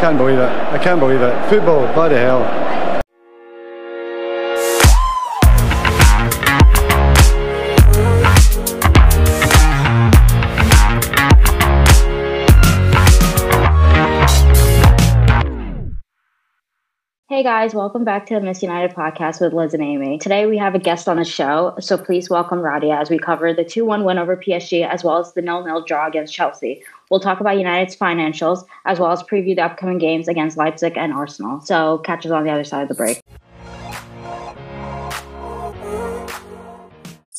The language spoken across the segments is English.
can't believe it. I can't believe it. Football, bloody hell. Hey guys, welcome back to the Miss United podcast with Liz and Amy. Today we have a guest on the show, so please welcome Radia as we cover the 2 1 win over PSG as well as the 0 0 draw against Chelsea. We'll talk about United's financials as well as preview the upcoming games against Leipzig and Arsenal. So catch us on the other side of the break.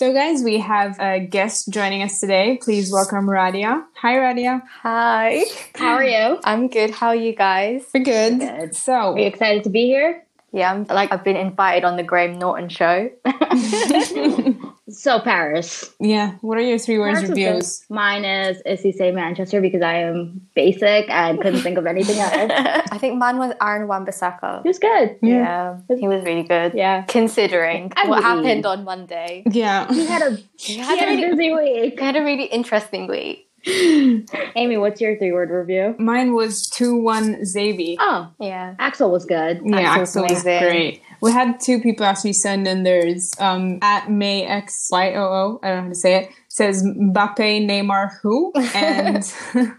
So, guys, we have a guest joining us today. Please welcome Radia. Hi, Radia. Hi. How are you? I'm good. How are you guys? We're good. Good. So, Are you excited to be here? Yeah, I'm like I've been invited on the Graham Norton show. So, Paris. yeah, what are your three words Paris was reviews? Mine is Ici c'est Manchester because I am basic and couldn't think of anything else. I think mine was Aaron Wan-Bissaka. It was good. Yeah, he was really good. Yeah. Considering I what mean- happened on Monday, Yeah. He had a, he he had, had a a really, busy week. he had a really interesting week. Amy, what's your three word review? Mine was 2 1 Zabi. Oh, Yeah, Axel was good. Yeah, Axel's Axel was amazing. great. We had two people actually send in theirs. Um, at May X Y O O, I don't know how to say it, says Mbappe, Neymar, who? And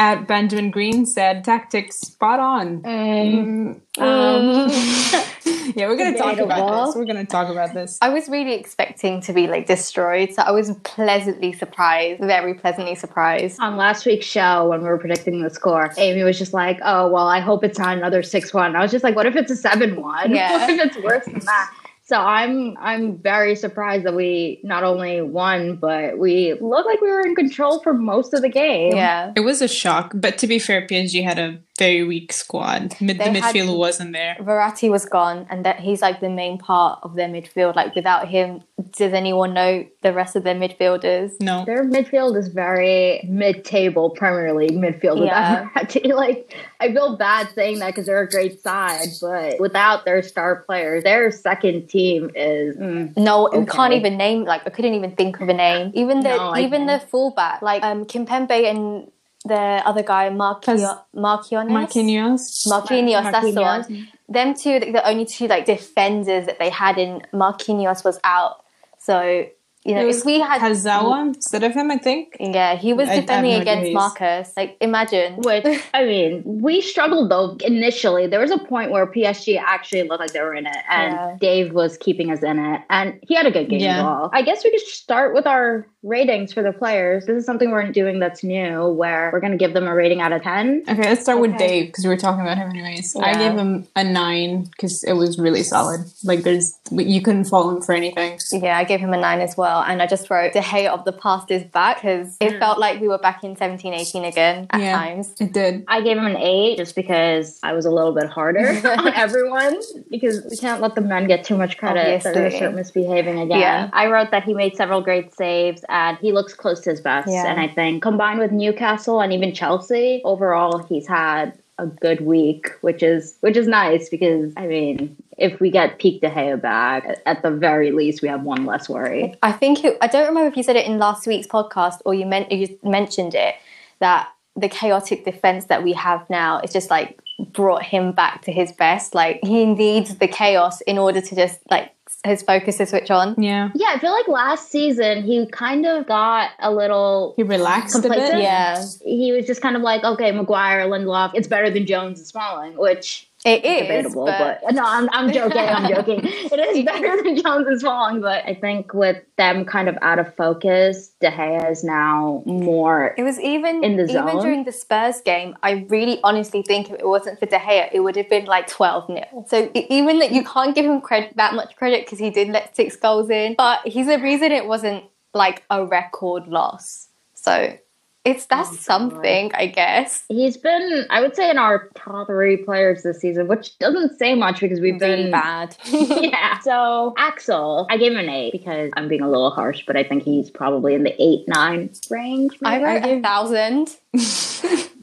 at Benjamin Green said tactics spot on. Um, Mm, um, yeah, we're gonna talk about Debatable. this. We're gonna talk about this. I was really expecting to be like destroyed, so I was pleasantly surprised, very pleasantly surprised. on last week's show, when we were predicting the score, Amy was just like, "Oh well, I hope it's not another six-one." I was just like, "What if it's a seven-one? Yeah. What if it's worse than that?" So I'm I'm very surprised that we not only won, but we looked like we were in control for most of the game. Yeah, It was a shock, but to be fair, PSG had a very weak squad. Mid- the They midfield wasn't there. Verratti was gone, and that he's like the main part of their midfield. Like without him, does anyone know the rest of their midfielders? No. Their midfield is very mid-table Premier League midfield. Yeah. Verratti. like I feel bad saying that because they're a great side, but without their star players, their second team is mm, No, you Okay. can't even name. Like I couldn't even think of a name. Even the No, even the can't. fullback, like um, Kimpembe and the other guy, Marquinhos. Marquinhos. Marquinhos. That's the one. Them two, the only two like defenders that they had in Marquinhos was out. So you know, It was if we had Kazawa instead of him, I think. yeah, he was I- I defending no against. Marcus. Like imagine. Which I mean, we struggled though initially. There was a point where PSG actually looked like they were in it, and Yeah. Dave was keeping us in it, and he had a good game Yeah. as well. I guess we could start with our ratings for the players. This is something we're doing that's new, where we're going to give them a rating out of ten. Okay, let's start with Dave because we were talking about him anyways. I gave him a nine because it was really solid. Like, there's you couldn't fault him for anything. Yeah, I gave him a nine as well. And I just wrote the hate of the past is back because it mm. felt like we were back in 17, 18 again at Yeah. times. It did. I gave him an eight just because I was a little bit harder on everyone because we can't let the men get too much credit that they Obviously. start misbehaving again. Yeah. I wrote that he made several great saves and he looks close to his best. Yeah. And I think combined with Newcastle and even Chelsea, overall he's had a good week, which is which is nice because I mean, if we get peak De Gea back, at- the very least we have one less worry. I think it, I don't remember if you said it in last week's podcast or you meant you mentioned it that the chaotic defense that we have now is just like brought him back to his best. Like he needs the chaos in order to just like his focus to switch on. Yeah, Yeah, I feel like last season he kind of got a little he relaxed a bit. Yeah, he was just kind of like, okay, Maguire, Lindelof, it's better than Jones and Smalling, which it is. debatable, but, but, no, I'm, I'm joking. I'm joking. It is better than Jones and Smalling, but I think with them kind of out of focus, De Gea is now more. It was even In the even zone? during the Spurs game. I really honestly think if it wasn't for De Gea, it would have been like twelve 0 So even that you can't give him credit that much credit because he did let six goals in, but he's the reason it wasn't like a record loss. So it's that's Oh, God. something, I guess. He's been, I would say, in our top three players this season, which doesn't say much because we've Really been bad. yeah. So Axel, I gave him an eight because I'm being a little harsh, but I think he's probably in the eight nine range. I maybe? wrote I a give- thousand.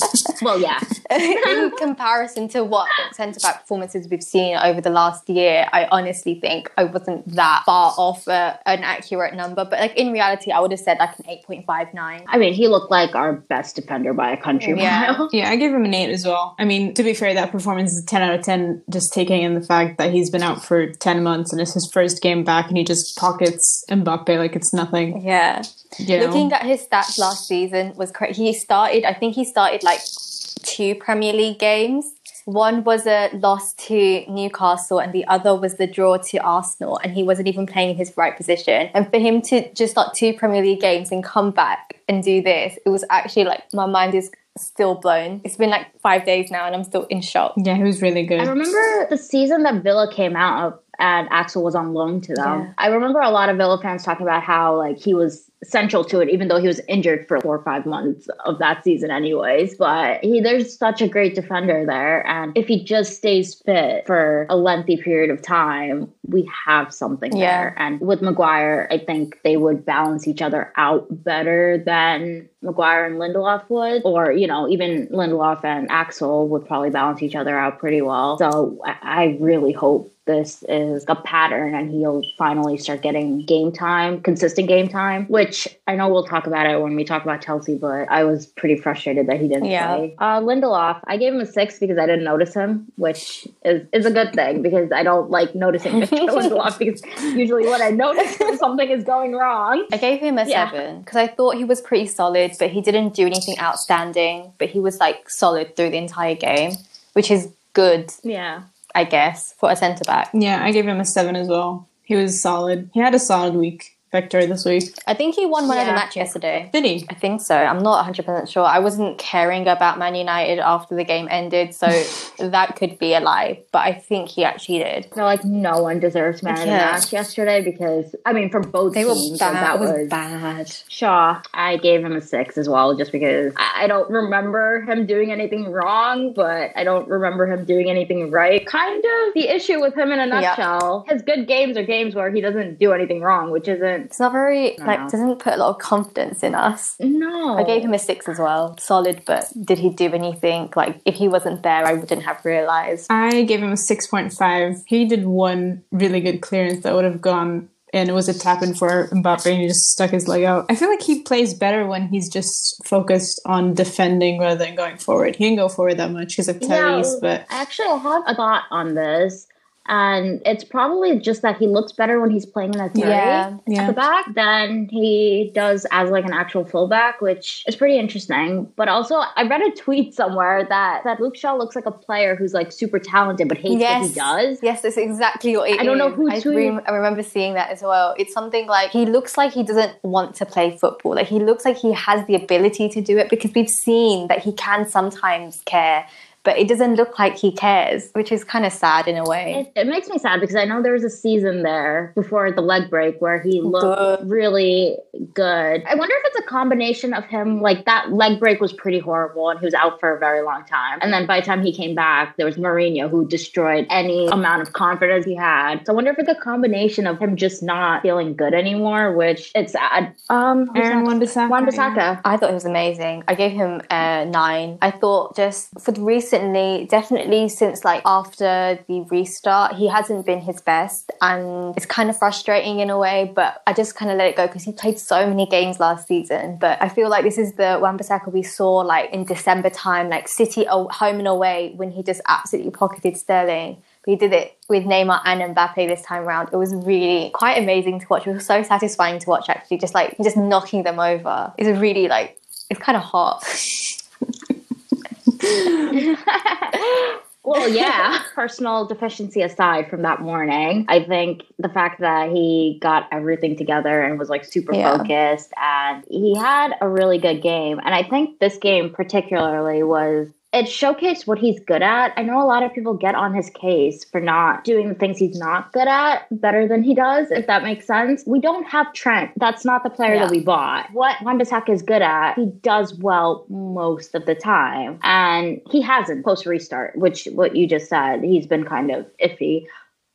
well, yeah. in comparison to what centre back performances we've seen over the last year, I honestly think I wasn't that far off uh, an accurate number. But like in reality, I would have said like an eight point five nine. I mean, he looked like our best defender by a country Yeah. mile. Yeah, I give him an eight as well. I mean, to be fair, that performance is a 10 out of 10, just taking in the fact that he's been out for 10 months and it's his first game back and he just pockets Mbappe like it's nothing. Yeah. You know? Looking at his stats last season was cra He started, I think he started like two Premier League games. One was a loss to Newcastle, and the other was the draw to Arsenal, and he wasn't even playing in his right position. And for him to just start two Premier League games and come back and do this, it was actually like my mind is still blown. It's been like five days now, and I'm still in shock. yeah, he was really good. I remember the season that Villa came out of and Axel was on loan to them. Yeah. I remember a lot of Villa fans talking about how like he was central to it, even though he was injured for four or five months of that season, anyways. But he there's such a great defender there, and if he just stays fit for a lengthy period of time, we have something Yeah. there. And with Maguire, I think they would balance each other out better than Maguire and Lindelof would, or you know, even Lindelof and Axel would probably balance each other out pretty well. So I, I really hope this is a pattern and he'll finally start getting game time, consistent game time, which I know we'll talk about it when we talk about Chelsea, but I was pretty frustrated that he didn't Yeah. play. Uh, Lindelof, I gave him a six because I didn't notice him, which is, is a good thing because I don't like noticing Victor Lindelof because usually when I notice him, something is going wrong. I gave him a Yeah. seven because I thought he was pretty solid, but he didn't do anything outstanding. But he was like solid through the entire game, which is good, Yeah. I guess, for a centre back. yeah, I gave him a 7 as well. He was solid. He had a solid week, Victor, this week. I think he won one of the Yeah. match yesterday. Did he? I think so. I'm not 100% sure. I wasn't caring about Man United after the game ended, so that could be a lie. But I think he actually did. So, like no one deserves man United Yeah. match yesterday because I mean from both They were teams bad. like, that was, was bad. Shaw. I gave him a six as well, just because I I don't remember him doing anything wrong, but I don't remember him doing anything right. Kind of the issue with him in a Yeah. nutshell. His good games are games where he doesn't do anything wrong, which isn't It's not very No. like doesn't put a lot of confidence in us. no. I gave him a six as well, solid. But did he do anything? Like if he wasn't there, I wouldn't have realized. I gave him a 6.5. He did one really good clearance that would have gone and it was a tap in for Mbappe and he just stuck his leg out. I feel like he plays better when he's just focused on defending rather than going forward. He didn't go forward that much because of Tyrese, but I actually, I have a thought on this. And it's probably just that he looks better when he's playing in a theory Yeah, yeah. at the back than he does as like an actual fullback, which is pretty interesting. But also, I read a tweet somewhere that that Luke Shaw looks like a player who's like super talented but hates what he does. Yes, that's exactly what it I don't know who I, tweeted- rem- I remember seeing that as well. It's something like he looks like he doesn't want to play football. Like he looks like he has the ability to do it because we've seen that he can sometimes care, but it doesn't look like he cares, which is kind of sad in a way. It, it makes me sad because I know there was a season there before the leg break where he looked Good. really good. I wonder if it's a combination of him, like that leg break was pretty horrible and he was out for a very long time. And then by the time he came back, there was Mourinho who destroyed any amount of confidence he had. So I wonder if it's a combination of him just not feeling good anymore, which it's sad. Um, Aaron next? Wan-Bissaka. Wan-Bissaka. I thought he was amazing. I gave him a nine. I thought just for recently, definitely since like after the restart, he hasn't been his best, and it's kind of frustrating in a way. But I just kind of let it go because he played so many games last season. But I feel like this is the Wan-Bissaka we saw like in December time, like City home and away when he just absolutely pocketed Sterling. He did it with Neymar and Mbappe this time around. It was really quite amazing to watch. It was so satisfying to watch actually, just like just knocking them over. It's really like it's kind of hot. Well, yeah. Personal deficiency aside from that morning, I think the fact that he got everything together and was like super Yeah. focused and he had a really good game. And I think this game particularly was it showcased what he's good at. I know a lot of people get on his case for not doing the things he's not good at better than he does, if that makes sense. We don't have Trent. That's not the player Yeah. that we bought. What Wan-Bissaka is good at, he does well most of the time. And he hasn't post restart, which what you just said, he's been kind of iffy.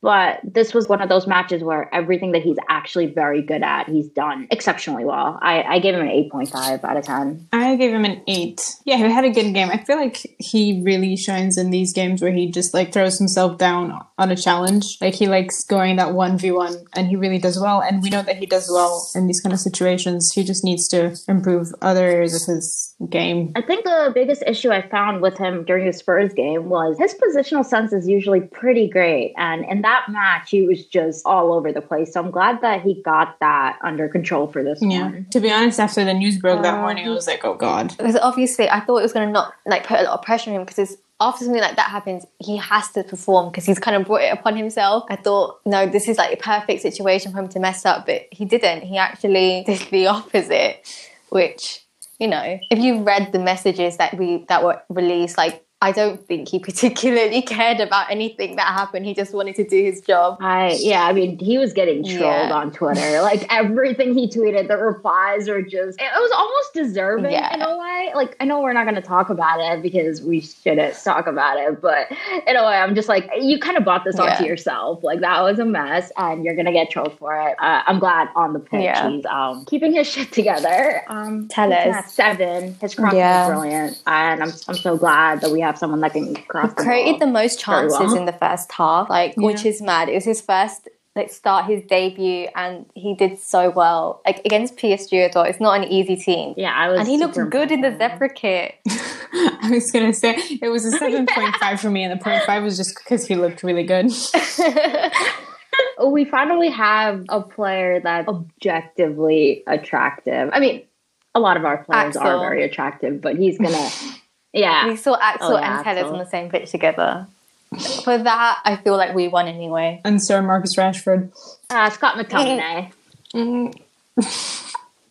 But this was one of those matches where everything that he's actually very good at, he's done exceptionally well. I, I gave him an 8.5 out of 10. I gave him an eight. Yeah, he had a good game. I feel like he really shines in these games where he just like throws himself down on a challenge. Like he likes going that one v one, and he really does well. And we know that he does well in these kind of situations. He just needs to improve other areas of his game. I think the biggest issue I found with him during the Spurs game was his positional sense is usually pretty great. And in that match, he was just all over the place. So I'm glad that he got that under control for this Yeah. one. To be honest, after the news broke that Uh, morning, I was like, oh god. because obviously I thought it was going to not like put a lot of pressure on him because after something like that happens, he has to perform because he's kind of brought it upon himself. I thought, no, this is like a perfect situation for him to mess up, but he didn't. He actually did the opposite, which you know, if you read the messages that we that were released, like. I don't think he particularly cared about anything that happened. He just wanted to do his job. I yeah, I mean, he was getting trolled Yeah. on Twitter. Like everything he tweeted, the replies are just it was almost deserving Yeah. in a way. Like I know we're not gonna talk about it because we shouldn't talk about it, but in a way, I'm just like you kind of bought this onto Yeah. yourself. Like that was a mess, and you're gonna get trolled for it. Uh, I'm glad on the pitch he's um keeping his shit together. Um, Telles. seven. His Yeah. is brilliant, and I'm I'm so glad that we have someone that can cross. the created the ball. most chances well. in the first half, like which is mad. It was his first like start his debut, and he did so well. Like against PSG, I thought it's not an easy team. Yeah, I was. And he looked good in the impressed zebra kit. I was gonna say it was a seven point five for me, and the point five was just because he looked really good. Oh, we finally have a player that's oh. objectively attractive. I mean, a lot of our players are very attractive, but he's gonna, yeah. We saw Axel Oh, yeah, and Telles Axel. on the same pitch together. For that, I feel like we won anyway. and Sir Marcus Rashford. Uh, Scott McTominay.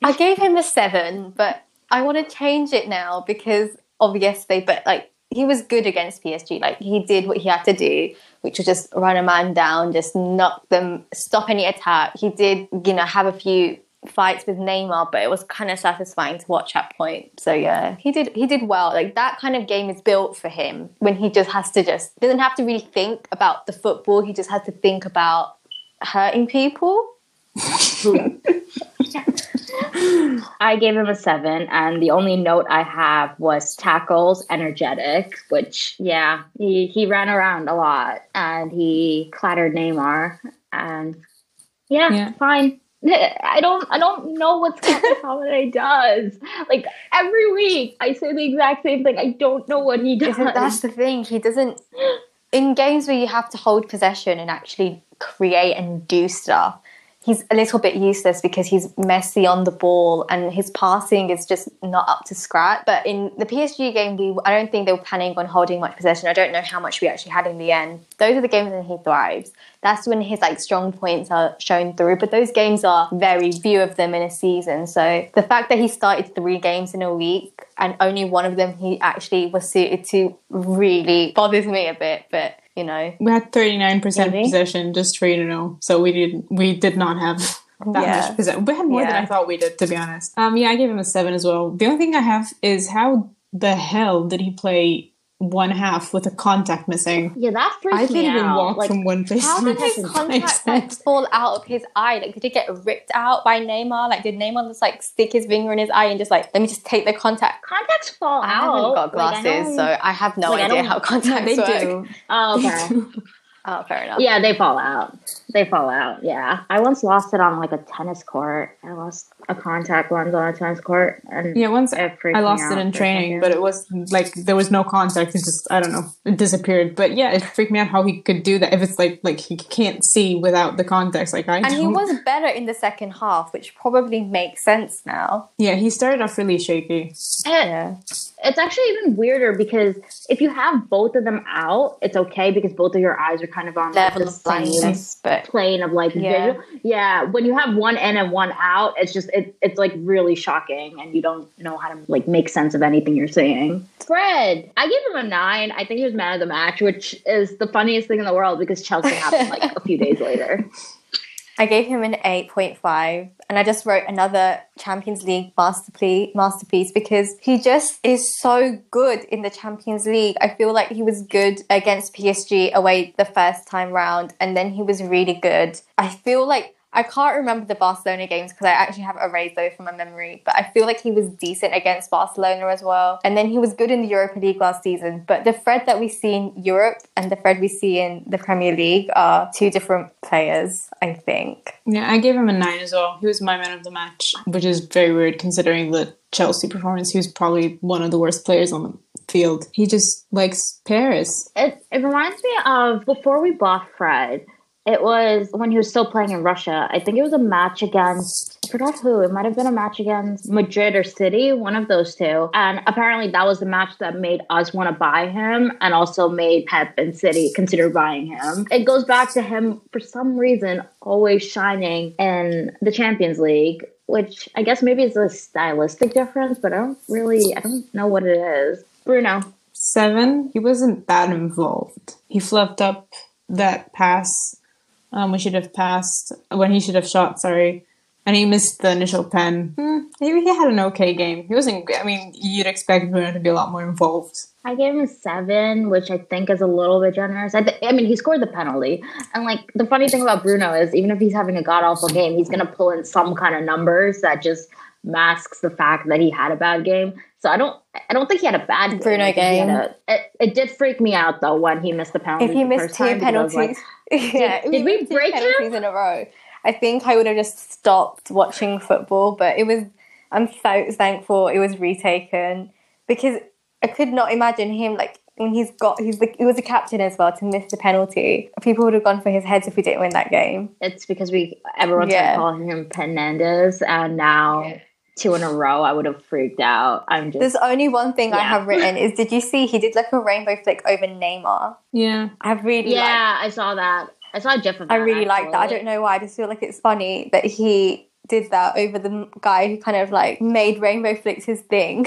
I gave him a seven, but I want to change it now because of yesterday. But like he was good against PSG. Like he did what he had to do, which was just run a man down, just knock them, stop any attack. He did, you know, have a few fights with Neymar, but it was kind of satisfying to watch at point. So yeah, he did he did well. Like that kind of game is built for him when he just has to just doesn't have to really think about the football. He just has to think about hurting people. I gave him a seven, and the only note I have was tackles, energetic. Which, yeah, he he ran around a lot, and he clattered Neymar, and yeah, Yeah. fine. I don't I don't know what Scott McTominay does. Like every week, I say the exact same thing. I don't know what he does. That's the thing? He doesn't. In games where you have to hold possession and actually create and do stuff, he's a little bit useless because he's messy on the ball and his passing is just not up to scratch. But in the PSG game, we I don't think they were planning on holding much possession. I don't know how much we actually had in the end. Those are the games when he thrives. That's when his like strong points are shown through. But those games are very few of them in a season. So the fact that he started three games in a week and only one of them he actually was suited to really bothers me a bit. But you know, We had thirty nine percent Maybe. possession, just for you to know. So we did we did not have that Yeah. much possession. We had more than I thought we did, to be honest. Um, yeah, I gave him a seven as well. The only thing I have is how the hell did he play one half with a contact missing? yeah, that freaks I me can't even out. walk Like, from one place how to the did his contact like, fall out of his eye? Like, did it get ripped out by Neymar? Like, did Neymar just like stick his finger in his eye and just like, let me just take the contact? contacts fall I out. haven't got Like, I glasses, so I have no like, idea how contacts they work. do. Oh, okay. Oh, fair enough. Yeah, they fall out. They fall out. Yeah, I once lost it on like a tennis court. I lost a contact lens on a tennis court, and Yeah, once it I lost it in training, but it was like there was no contact. It just I don't know, it disappeared. But yeah, it freaked me out how he could do that if it's like like he can't see without the contacts. Like I And he don't. was better in the second half, which probably makes sense now. yeah, he started off really shaky. And Yeah. it's actually even weirder because if you have both of them out, it's okay because both of your eyes are kind of on like, Level the of same blindness, but plane of like Yeah. visual. Yeah, when you have one in and one out, it's just it, it's like really shocking, and you don't know how to like make sense of anything you're seeing. Fred, I gave him a nine. I think he was man of the match, which is the funniest thing in the world because Chelsea happened like a few days later. I gave him an 8.5 and I just wrote another Champions League masterpiece masterpiece because he just is so good in the Champions League. I feel like he was good against PSG away the first time round and then he was really good. I feel like I can't remember the Barcelona games because I actually have erased those from my memory, but I feel like he was decent against Barcelona as well. And then he was good in the Europa League last season. But the Fred that we see in Europe and the Fred we see in the Premier League are two different players, I think. Yeah, I gave him a nine as well. He was my man of the match, which is very weird considering the Chelsea performance. He was probably one of the worst players on the field. He just likes Paris. It, it reminds me of before we bought Fred. It was when he was still playing in Russia. I think it was a match against, I forgot who. It might have been a match against Madrid or City, one of those two. And apparently that was the match that made us want to buy him and also made Pep and City consider buying him. It goes back to him, for some reason, always shining in the Champions League, which I guess maybe is a stylistic difference, but I don't really, I don't know what it is. Bruno. Seven, he wasn't that involved. He fluffed up that pass um, we should have passed when he should have shot. Sorry, and he missed the initial pen. Hmm, maybe he had an okay game. He wasn't. I mean, you'd expect Bruno to be a lot more involved. I gave him a seven, which I think is a little bit generous. I, th- I mean, he scored the penalty, and like the funny thing about Bruno is, even if he's having a god awful game, he's gonna pull in some kind of numbers that just masks the fact that he had a bad game. So I don't, I don't think he had a bad game. Bruno game. A, it, it, did freak me out though when he missed the penalty. If he missed two penalties, like, yeah, did, did we break penalties in a row? I think I would have just stopped watching football. But it was, I'm so thankful it was retaken because I could not imagine him like when he's got he's the, he was a captain as well to miss the penalty. People would have gone for his heads if we didn't win that game. It's because we everyone's yeah. calling him Penendez, and now. Yeah two in a row, I would have freaked out. I'm just. There's only one thing yeah. I have written is did you see he did like a rainbow flick over Neymar? Yeah. I really Yeah, I saw that. I saw a gif of that. I really like that. I don't know why. I just feel like it's funny that he did that over the guy who kind of like made rainbow flicks his thing.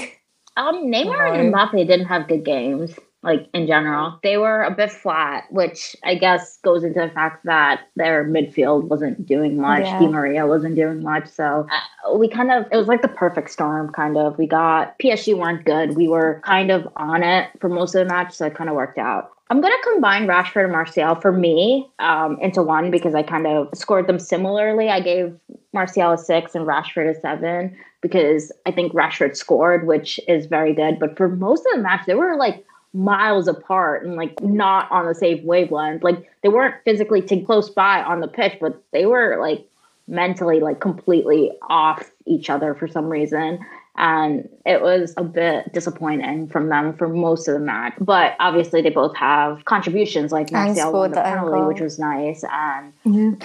Um, Neymar and Mbappe didn't have good games like in general. They were a bit flat, which I guess goes into the fact that their midfield wasn't doing much. Yeah. Di Maria wasn't doing much. So uh, we kind of, it was like the perfect storm, kind of. We got PSG weren't good. We were kind of on it for most of the match. So it kind of worked out. I'm going to combine Rashford and Martial for me um, into one because I kind of scored them similarly. I gave Martial a six and Rashford a seven because I think Rashford scored, which is very good. But for most of the match, they were like miles apart and like not on the same wavelength. Like they weren't physically too close by on the pitch, but they were like mentally like completely off each other for some reason and it was a bit disappointing from them for most of the match. But obviously, they both have contributions like Martial won the penalty, which was nice, and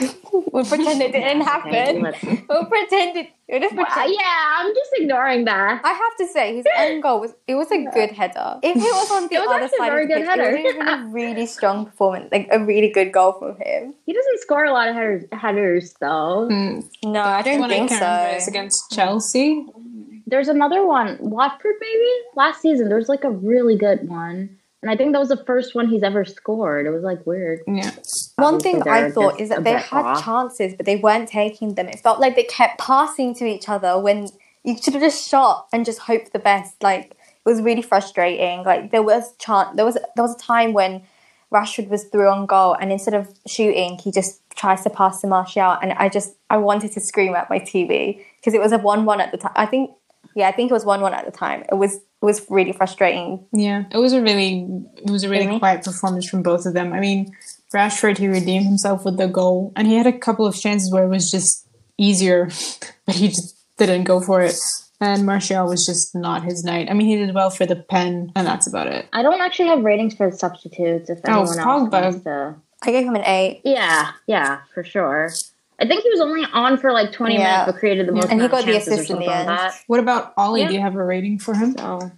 we'll pretend it didn't happen. we'll pretend it. We'll just pretend. Well, yeah, I'm just ignoring that. I have to say, his end goal was it was a good header. If it was on the was other side of the pitch, header. it would have been a really strong performance, like a really good goal from him. He doesn't score a lot of headers, headers though. Mm. No, I don't think so. against Chelsea. There's another one, Watford maybe last season. There's like a really good one. And I think that was the first one he's ever scored. It was like weird. Yeah. One thing I thought is that they had off. chances, but they weren't taking them. It felt like they kept passing to each other when you should have just shot and just hoped the best. Like it was really frustrating. Like there was chance there was there was a time when Rashford was through on goal and instead of shooting, he just tries to pass to Martial and I just I wanted to scream at my TV because it was a one one at the time. I think yeah, I think it was one one at the time. It was it was really frustrating. Yeah, it was a really it was a really mm-hmm. quiet performance from both of them. I mean, Rashford he redeemed himself with the goal, and he had a couple of chances where it was just easier, but he just didn't go for it. And Martial was just not his night. I mean, he did well for the pen, and that's about it. I don't actually have ratings for the substitutes. If oh, anyone else wants to, I gave him an eight. Yeah, yeah, for sure. I think he was only on for like 20 yeah. minutes, but created the most. And he got the assist in the end. Like what about Ole? Yeah. Do you have a rating for him? So,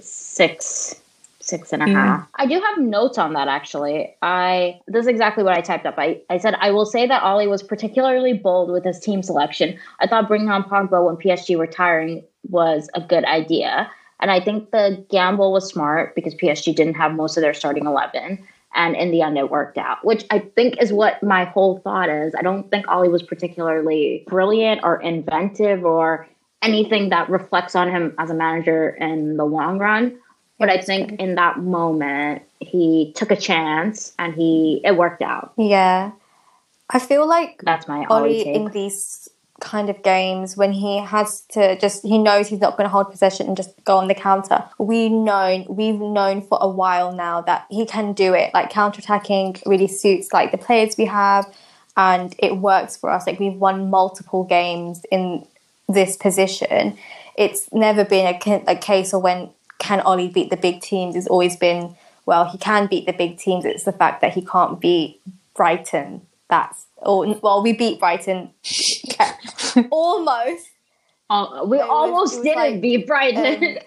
six, six and a yeah. half. I do have notes on that actually. I this is exactly what I typed up. I, I said I will say that Ole was particularly bold with his team selection. I thought bringing on Pogba when PSG were tiring was a good idea. And I think the gamble was smart because PSG didn't have most of their starting 11. And in the end, it worked out, which I think is what my whole thought is. I don't think Ole was particularly brilliant or inventive or anything that reflects on him as a manager in the long run. But I think in that moment, he took a chance and he it worked out. Yeah. I feel like That's my Ole take. in these kind of games when he has to just he knows he's not going to hold possession and just go on the counter. We known we've known for a while now that he can do it. Like counter-attacking really suits like the players we have, and it works for us. Like we've won multiple games in this position. It's never been a, a case of when can Ole beat the big teams. It's always been well he can beat the big teams. It's the fact that he can't beat Brighton. That's or well we beat Brighton almost. Uh, we almost was didn't like, beat Brighton.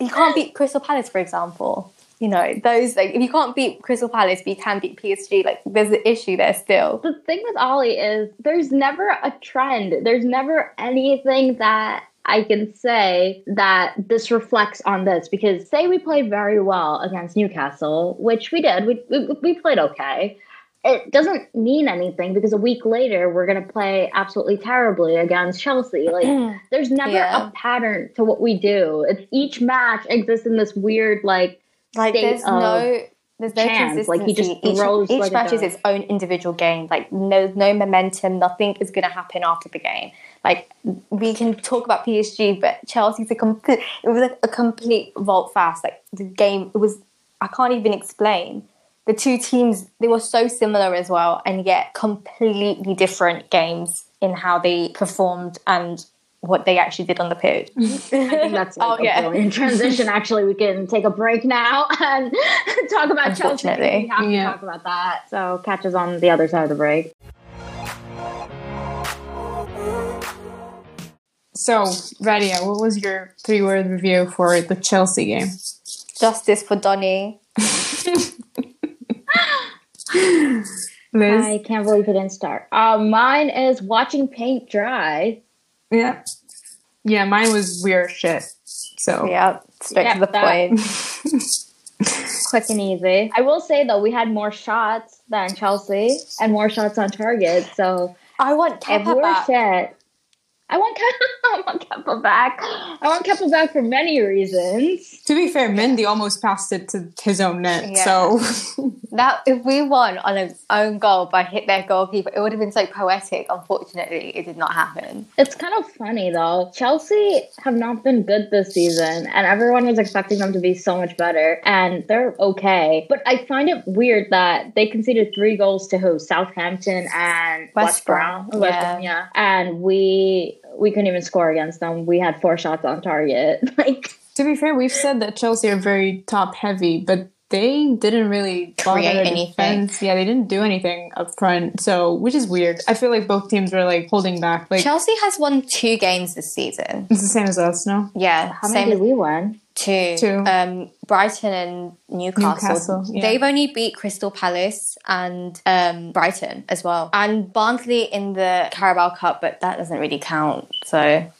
You can't beat Crystal Palace, for example. You know those like if you can't beat Crystal Palace, but you can beat PSG. Like there's an issue there still. the thing with Ole is there's never a trend. There's never anything that I can say that this reflects on this because say we played very well against Newcastle, which we did. We we, we played okay. It doesn't mean anything because a week later we're going to play absolutely terribly against Chelsea. Like there's never Yeah. a pattern to what we do. It's each match exists in this weird like Like state there's no there's no chance. Like, he just throws each each like match is its own individual game. Like no no momentum. Nothing is going to happen after the game. Like we can talk about PSG, but Chelsea's a complete. It was like a complete volte-face. Like the game, it was. I can't even explain. The two teams they were so similar as well, and yet completely different games in how they performed and what they actually did on the pitch. I think that's like Oh, a yeah. brilliant transition. Actually, we can take a break now and talk about Chelsea. Unfortunately. We have to Yeah. talk about that. So catch us on the other side of the break. So, Radia, what was your three word review for the Chelsea game? Justice for Donny. Liz? I can't believe it didn't start. Uh, mine is watching paint dry. Yeah. Yeah, mine was weird shit. So, Yeah, straight Yeah, to the that- point. Quick and easy. I will say though, we had more shots than Chelsea and more shots on target. So I want if Kepa we're back. Set, I want Kepa, I want Kepa back. I want Kepa back for many reasons. to be fair, Mendy almost passed it to his own net. Yeah. So, That if we won on an own goal by hit their goalkeeper, it would have been so poetic. Unfortunately, it did not happen. It's kind of funny though. Chelsea have not been good this season, and everyone was expecting them to be so much better, and they're okay. But I find it weird that they conceded three goals to who? Southampton and West West, Brom. Brom, West yeah. Brom, yeah. And we we couldn't even score against them. We had four shots on target. like to be fair, we've said that Chelsea are very top heavy, but they didn't really bother Create anything. defense. Yeah, they didn't do anything up front. So, which is weird. I feel like both teams were like holding back. Like, Chelsea has won two games this season. it's the same as us, no? Yeah, how same many as did we win? Two. Two. Um, Brighton and Newcastle. Newcastle, yeah. They've only beat Crystal Palace and um, Brighton as well, and Barnsley in the Carabao Cup, but that doesn't really count. So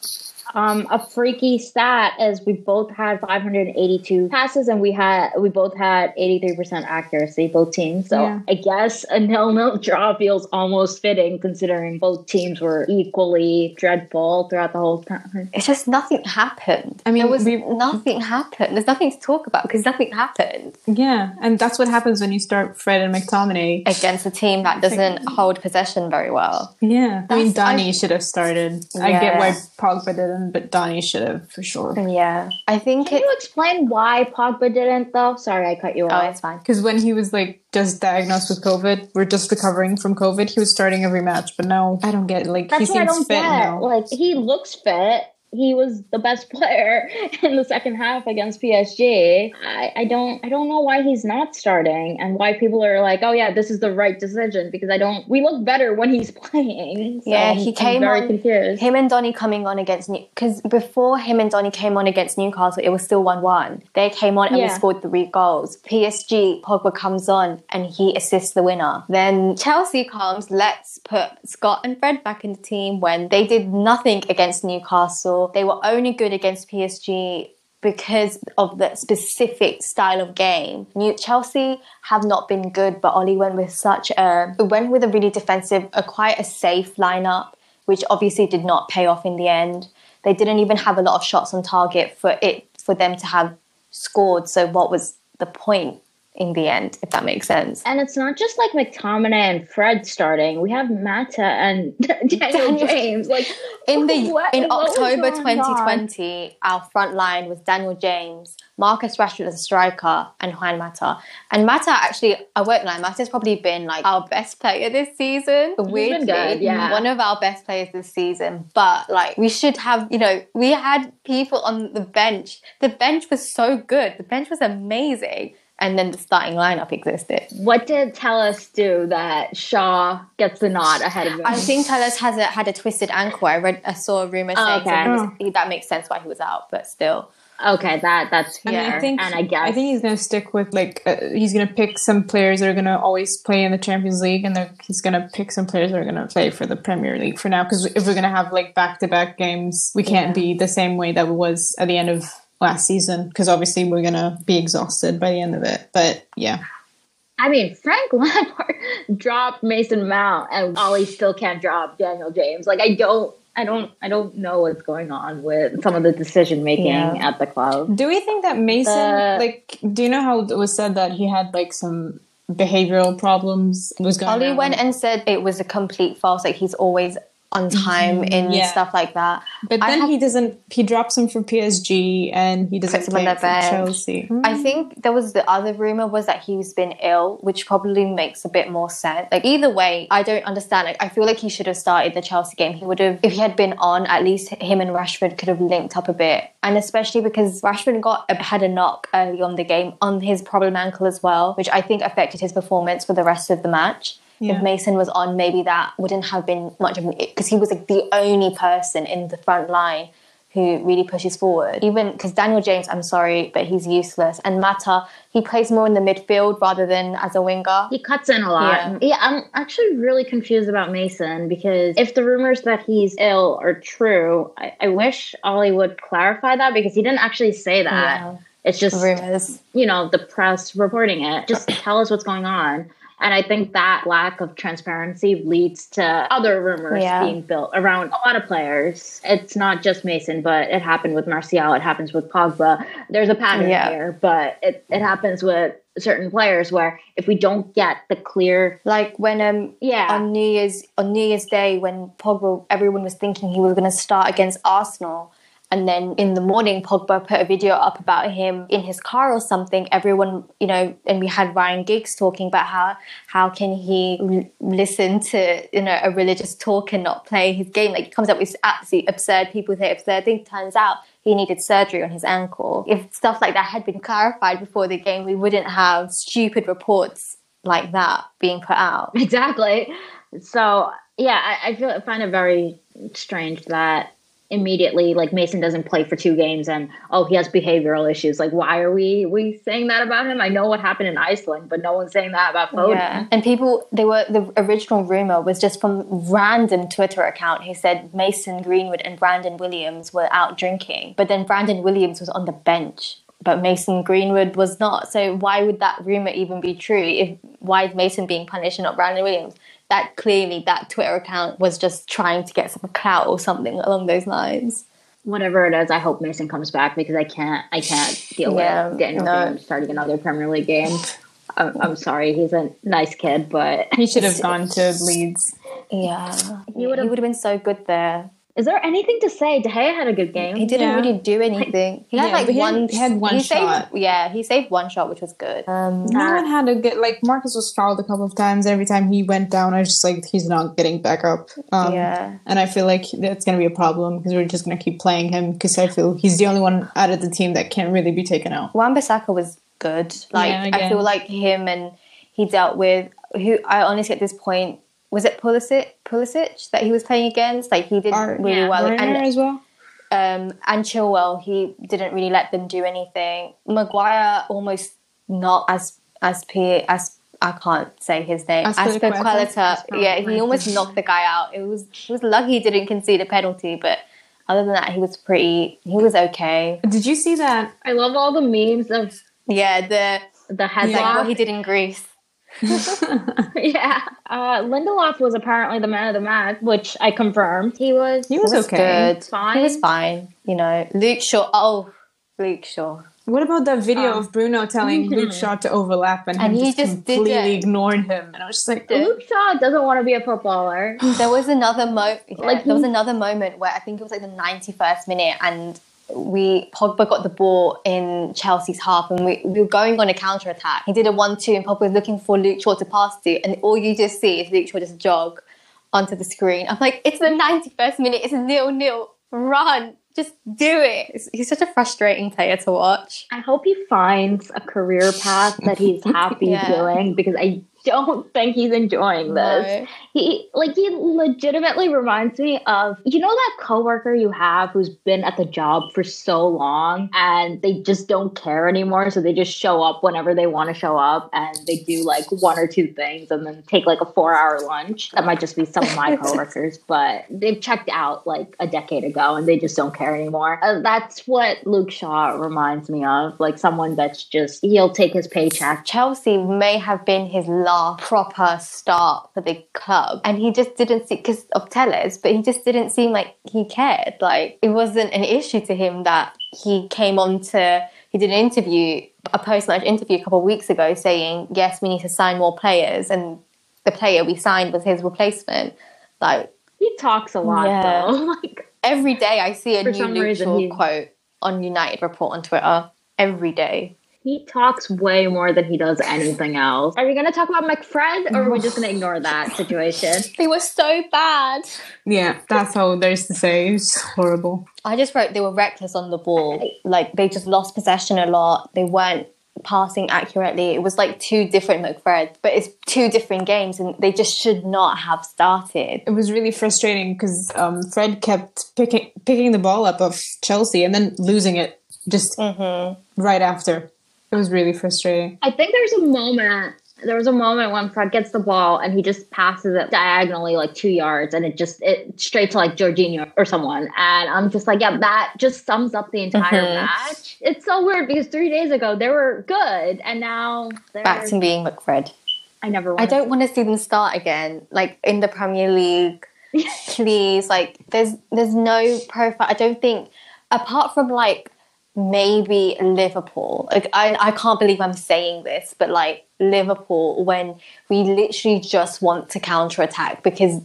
Um, a freaky stat is we both had 582 passes and we had we both had 83% accuracy, both teams. So Yeah. I guess a nil-nil draw feels almost fitting considering both teams were equally dreadful throughout the whole time. it's just nothing happened. I mean, there was we- nothing happened. There's nothing to talk about because nothing happened Yeah, and that's what happens when you start Fred and McTominay. against a team that doesn't hold possession very well. Yeah, I mean, That's- I- Donny should have started. I get why Pogba didn't, but Donny should have for sure. Yeah, I think Can it. you explain why Pogba didn't though? Sorry, I cut you off. Oh, off. it's fine. Because when he was like just diagnosed with COVID, we're just recovering from COVID. He was starting every match, but now I don't get it. Like That's he what I seems don't fit get. now. Like he looks fit. He was the best player in the second half against PSG. I, I don't I don't know why he's not starting and why people are like, oh yeah, this is the right decision because I don't. We look better when he's playing. So Yeah, he I'm came very on- confused. Him and Donny coming on against New because before him and Donny came on against Newcastle, it was still one one. They came on and we scored three goals. PSG Pogba comes on and he assists the winner. Then Chelsea comes. Let's put Scott and Fred back in the team when they did nothing against Newcastle. They were only good against PSG because of the specific style of game. New Chelsea have not been good, but Ole went with such a went with a really defensive, a quite a safe lineup, which obviously did not pay off in the end. They didn't even have a lot of shots on target for it for them to have scored. So what was the point in the end, if that makes sense? And it's not just like McTominay and Fred starting. We have Mata and Daniel, James. Like in the what- in what October going on? 2020, our front line was Daniel James, Marcus Rashford as a striker, and Juan Mata. And Mata actually, I won't lie, Mata's probably been like our best player this season. Weirdly, good, yeah. one of our best players this season. But like, we should have, you know, we had people on the bench. The bench was so good. The bench was amazing. And then the starting lineup existed. What did Telles do that Shaw gets the nod ahead of him? I think Telles has a, had a twisted ankle. I read, I saw a rumor Oh, saying okay. so was- he- that makes sense why he was out, but still. okay, that that's I fair. mean, I think and I guess I think he's gonna stick with like uh, he's gonna pick some players that are gonna always play in the Champions League, and he's gonna pick some players that are gonna play for the Premier League for now. Because if we're gonna have like back to back games, we can't be the same way that it was at the end of last season. Because obviously we're gonna be exhausted by the end of it. But yeah, I mean, Frank Lampard dropped Mason Mount, and Ole still can't drop Daniel James. Like, I don't, I don't, I don't know what's going on with some of the decision making Yeah. at the club. do we think that Mason The- like? Do you know how it was said that he had like some behavioral problems was going Ole on? went and said it was a complete false. Like he's always on time mm-hmm. in Yeah. stuff like that. But then have- he doesn't. He drops him for PSG, and he doesn't Puts him on play for bench. Chelsea. I hmm. think there was the other rumor was that he's been ill, which probably makes a bit more sense. Like either way, I don't understand. Like I feel like he should have started the Chelsea game. He would have, if he had been on, at least him and Rashford could have linked up a bit. And especially because Rashford got had a knock early on the game on his problem ankle as well, which I think affected his performance for the rest of the match. Yeah. If Mason was on, maybe that wouldn't have been much of an because he was like the only person in the front line who really pushes forward. Even because Daniel James, I'm sorry, but he's useless. And Mata, he plays more in the midfield rather than as a winger. He cuts in a lot. Yeah. I'm actually really confused about Mason because if the rumors that he's ill are true, I, I wish Ole would clarify that because he didn't actually say that. Yeah. It's just Rumors. you know, the press reporting it. Just tell us what's going on. And I think that lack of transparency leads to other rumors Yeah. being built around a lot of players. It's not just Mason, but it happened with Martial, it happens with Pogba. There's a pattern Yeah. here, but it, it happens with certain players where if we don't get the clear Like when um Yeah. on New Year's on New Year's Day when Pogba everyone was thinking he was going to start against Arsenal and then in the morning Pogba put a video up about him in his car or something. Everyone you know and we had Ryan Giggs talking about how how can he l- listen to you know a religious talk and not play his game. Like he comes up with absolutely absurd people say absurd thing turns out he needed surgery on his ankle. If stuff like that had been clarified before the game we wouldn't have stupid reports like that being put out. Exactly. So yeah, I, I feel I find it very strange that immediately like Mason doesn't play for two games and oh he has behavioral issues. Like why are we we saying that about him? I know what happened in Iceland, but no one's saying that about Foden. Yeah. And people, they were, the original rumor was just from random Twitter account who said Mason Greenwood and Brandon Williams were out drinking. But then Brandon Williams was on the bench, but Mason Greenwood was not. So why would that rumor even be true? If Why is Mason being punished and not Brandon Williams? That clearly, that Twitter account was just trying to get some clout or something along those lines. Whatever it is, I hope Mason comes back because I can't I can't deal Yeah, with Daniel no. James starting another Premier League game. I'm, I'm sorry, he's a nice kid, but He should have gone to Leeds. Yeah. He He would've- would have been so good there. Is there anything to say? De Gea had a good game. He didn't Yeah. really do anything. He had Yeah, like but he had- one. he had one saved- shot. yeah, he saved one shot, which was good. Um, No one had a good like Marcus was fouled a couple of times. Every time he went down, I was just like, he's not getting back up. Um, Yeah. and I feel like that's gonna be a problem because we're just gonna keep playing him because I feel he's the only one out of the team that can't really be taken out. Wan Bissaka was good. Like Yeah, I feel like him and he dealt with who I honestly at this point was it Pulisic Pulisic that he was playing against. Like he did Ar- really yeah, well. Werner And as well. um, and Chilwell, he didn't really let them do anything. Maguire almost not as as P as I can't say his name. Azpilicueta. Asperqualita. Yeah, he almost knocked the guy out. It was it was lucky he didn't concede a penalty, but other than that, he was pretty. He was okay. Did you see that? I love all the memes of Yeah, the the headlock. like what he did in Greece. yeah. Uh, Lindelof was apparently the man of the match, which I confirmed. He was. He was, was okay. good. Fine. He was fine. You know, Luke Shaw. Oh, Luke Shaw. What about that video Oh. of Bruno telling Luke Shaw to overlap and, And him he just, just completely it. ignored him? And I was just like, Did. Luke Shaw doesn't want to be a footballer. There was another mo. Like Like there was another moment where I think it was like the ninety first minute, and we Pogba got the ball in Chelsea's half, and we, we were going on a counter attack. He did a one two, and Pogba was looking for Luke Shaw to pass to, and all you just see is Luke Shaw just jog onto the screen. I'm like, it's the ninety first minute. It's nil nil. Run, just do it. It's- he's such a frustrating player to watch. I hope he finds a career path that he's happy Yeah. doing because I don't think he's enjoying this. He like he legitimately reminds me of you know that coworker you have who's been at the job for so long and they just don't care anymore, so they just show up whenever they want to show up and they do like one or two things and then take like a four hour lunch. That might just be some of my coworkers, but they've checked out like a decade ago and they just don't care anymore. Uh, that's what Luke Shaw reminds me of, like someone that's just he'll take his paycheck. Chelsea may have been his proper start for the club, and he just didn't see because of Telles, but he just didn't seem like he cared. Like it wasn't an issue to him that he came on to. He did an interview, a post-match interview a couple of weeks ago, saying, "Yes, we need to sign more players," and the player we signed was his replacement. Like He talks a lot Yeah. though. like every day, I see a new reason he- quote on United Report on Twitter. Every day. He talks way more than he does anything else. Are we gonna talk about McFred or are we just gonna ignore that situation? They were so bad. yeah, that's all there's to say. It's horrible. I just wrote they were reckless on the ball. Like they just lost possession a lot. They weren't passing accurately. It was like two different McFreds, but it's two different games, and they just should not have started. It was really frustrating because um, Fred kept picking picking the ball up of Chelsea and then losing it just right after. It was really frustrating. I think there's a moment. There was a moment when Fred gets the ball and he just passes it diagonally like two yards and it just it straight to like Jorginho or someone and I'm just like yeah that just sums up the entire Mhm. match. It's so weird because three days ago they were good and now they're Back to being McFred. I never I don't want to see them start again, like in the Premier League. Please, like there's there's no profile. I don't think apart from like maybe Liverpool. Like I I can't believe I'm saying this, but like Liverpool when we literally just want to counter attack because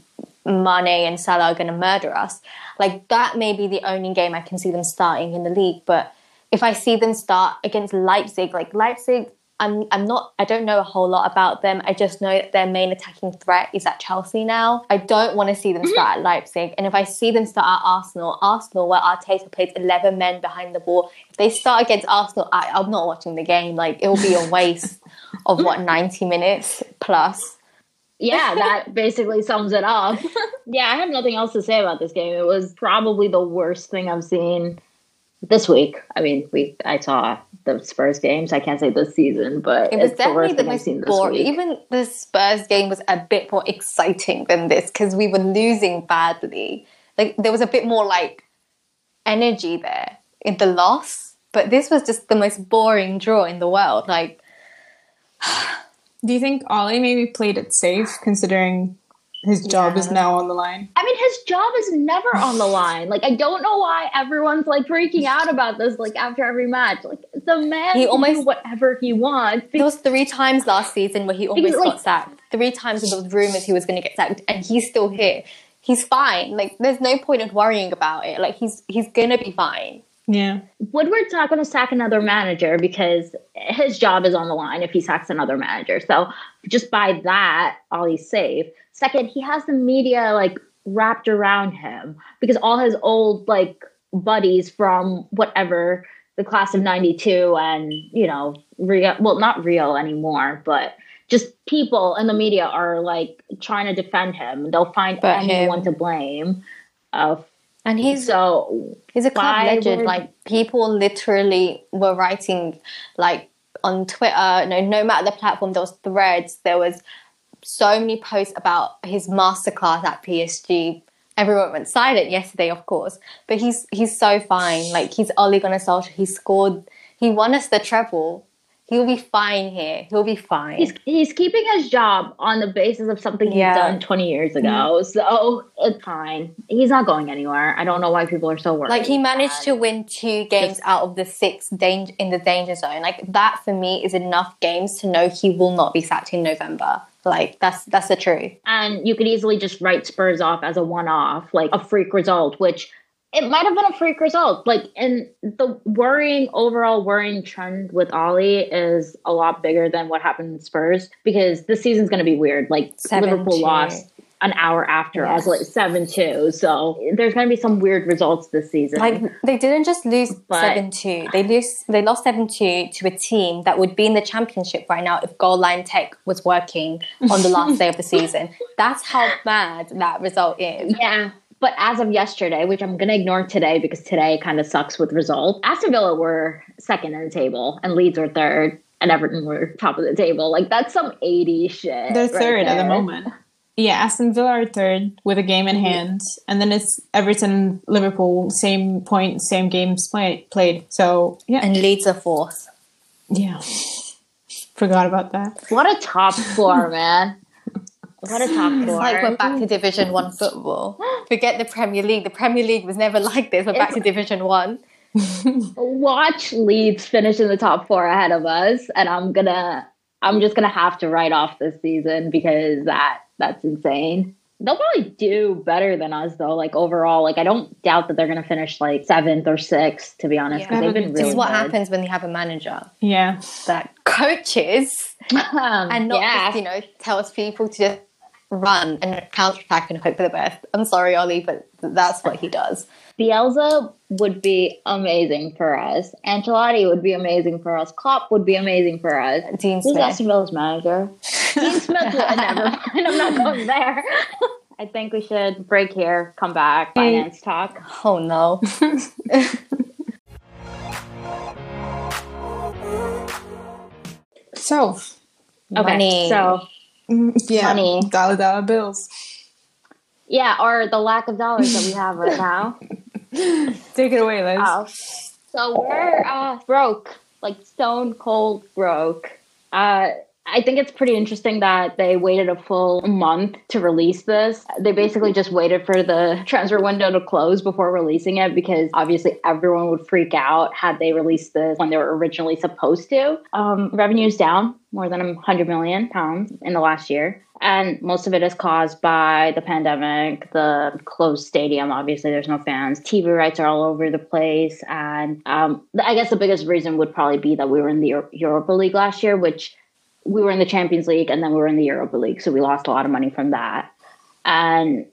Mane and Salah are going to murder us. Like that may be the only game I can see them starting in the league, but if I see them start against Leipzig, like Leipzig, I'm I'm not I don't know a whole lot about them. I just know that their main attacking threat is at Chelsea now. I don't want to see them start at Leipzig. And if I see them start at Arsenal, Arsenal where Arteta plays eleven men behind the ball, if they start against Arsenal, I, I'm not watching the game. Like it will be a waste of what, ninety minutes plus. yeah, that basically sums it up. yeah, I have nothing else to say about this game. It was probably the worst thing I've seen this week. I mean, we I saw the Spurs games. I can't say this season, but It was the definitely the I've most seen this boring. week. Even the Spurs game was a bit more exciting than this because we were losing badly. Like there was a bit more like energy there in the loss, but this was just the most boring draw in the world. Like Do you think Ole maybe played it safe considering his job is now on the line? I mean, his job is never on the line. Like, I don't know why everyone's like freaking out about this. Like after every match, like the man He can almost- do whatever he wants. there was three times last season where he almost like- got sacked. Three times there was rumors he was going to get sacked, and he's still here. He's fine. Like there's no point in worrying about it. Like he's he's gonna be fine. Yeah. Woodward's not going to sack another manager because his job is on the line if he sacks another manager. So just by that, Ole's safe. Second, he has the media like wrapped around him because all his old like buddies from whatever the class of 92 and you know real well not real anymore but just people in the media are like trying to defend him they'll find But anyone him. to blame uh, And he's so He's a club legend. would- Like people literally were writing like on Twitter, no no matter the platform, there was threads, there was so many posts about his masterclass at PSG. everyone went silent yesterday, of course. But he's he's so fine. Like he's Ole Gunnar Solskjaer. He scored. He won us the treble. He'll be fine here. He'll be fine. He's he's keeping his job on the basis of something he's Yeah. done 20 years ago. Mm-hmm. So it's fine. He's not going anywhere. I don't know why people are so worried. like he managed to win two games out of the six danger in the danger zone. Like that for me is enough games to know he will not be sacked in November. Like that's that's the truth. and you could easily just write Spurs off as a one-off, like a freak result, which it might have been a freak result. Like, and the worrying overall worrying trend with Ole is a lot bigger than what happened with Spurs because this season's going to be weird. Like, Seven Liverpool two. lost an hour after us, Yes. like seven two. So there's going to be some weird results this season. Like they didn't just lose seven two. They lose they lost seven two to a team that would be in the championship right now if goal line tech was working on the last day of the season. That's how bad that result is. Yeah. But as of yesterday, which I'm going to ignore today because today kind of sucks with results, Aston Villa were second in the table and Leeds were third and Everton were top of the table. Like, that's some 80 shit. They're right third at the moment. Yeah, Aston Villa are third with a game in hand, and then it's Everton, Liverpool, same point, same games play, played. So yeah, And Leeds are fourth. yeah, forgot about that. What a top four, man. What a top four. It's like we're back to Division One football. Forget the Premier League. The Premier League was never like this. We're back to Division One. Watch Leeds finish in the top four ahead of us, and I'm gonna, I'm just gonna have to write off this season because that that's insane. They'll probably do better than us though. Like overall, like I don't doubt that they're gonna finish like seventh or sixth. To be honest, because Yeah. they've been really This is what good. happens when you have a manager Yeah, that coaches Um, and not yeah. just, you know, tells people to just run and counter attack and hope for the best. I'm sorry, Ole, but that's what he does. Bielsa would be amazing for us. Ancelotti would be amazing for us. Klopp would be amazing for us. Dean Who's Smith. Aston Villa's manager? Dean Smith. Will, never mind. I'm not going there. I think we should break here, come back, finance talk. Oh no. so Okay, Money. so yeah, Money. dollar dollar bills. yeah, or the lack of dollars that we have right now. Take it away, Liz. Oh. So we're uh, broke, like stone cold broke. Uh, I think it's pretty interesting that they waited a full month to release this. They basically just waited for the transfer window to close before releasing it because obviously everyone would freak out had they released this when they were originally supposed to. Um, revenue's down more than 100 million pounds in the last year. And most of it is caused by the pandemic, the closed stadium. Obviously, there's no fans. TV rights are all over the place. And um, I guess the biggest reason would probably be that we were in the Europa League last year, which we were in the Champions League and then we were in the Europa League. So we lost a lot of money from that. And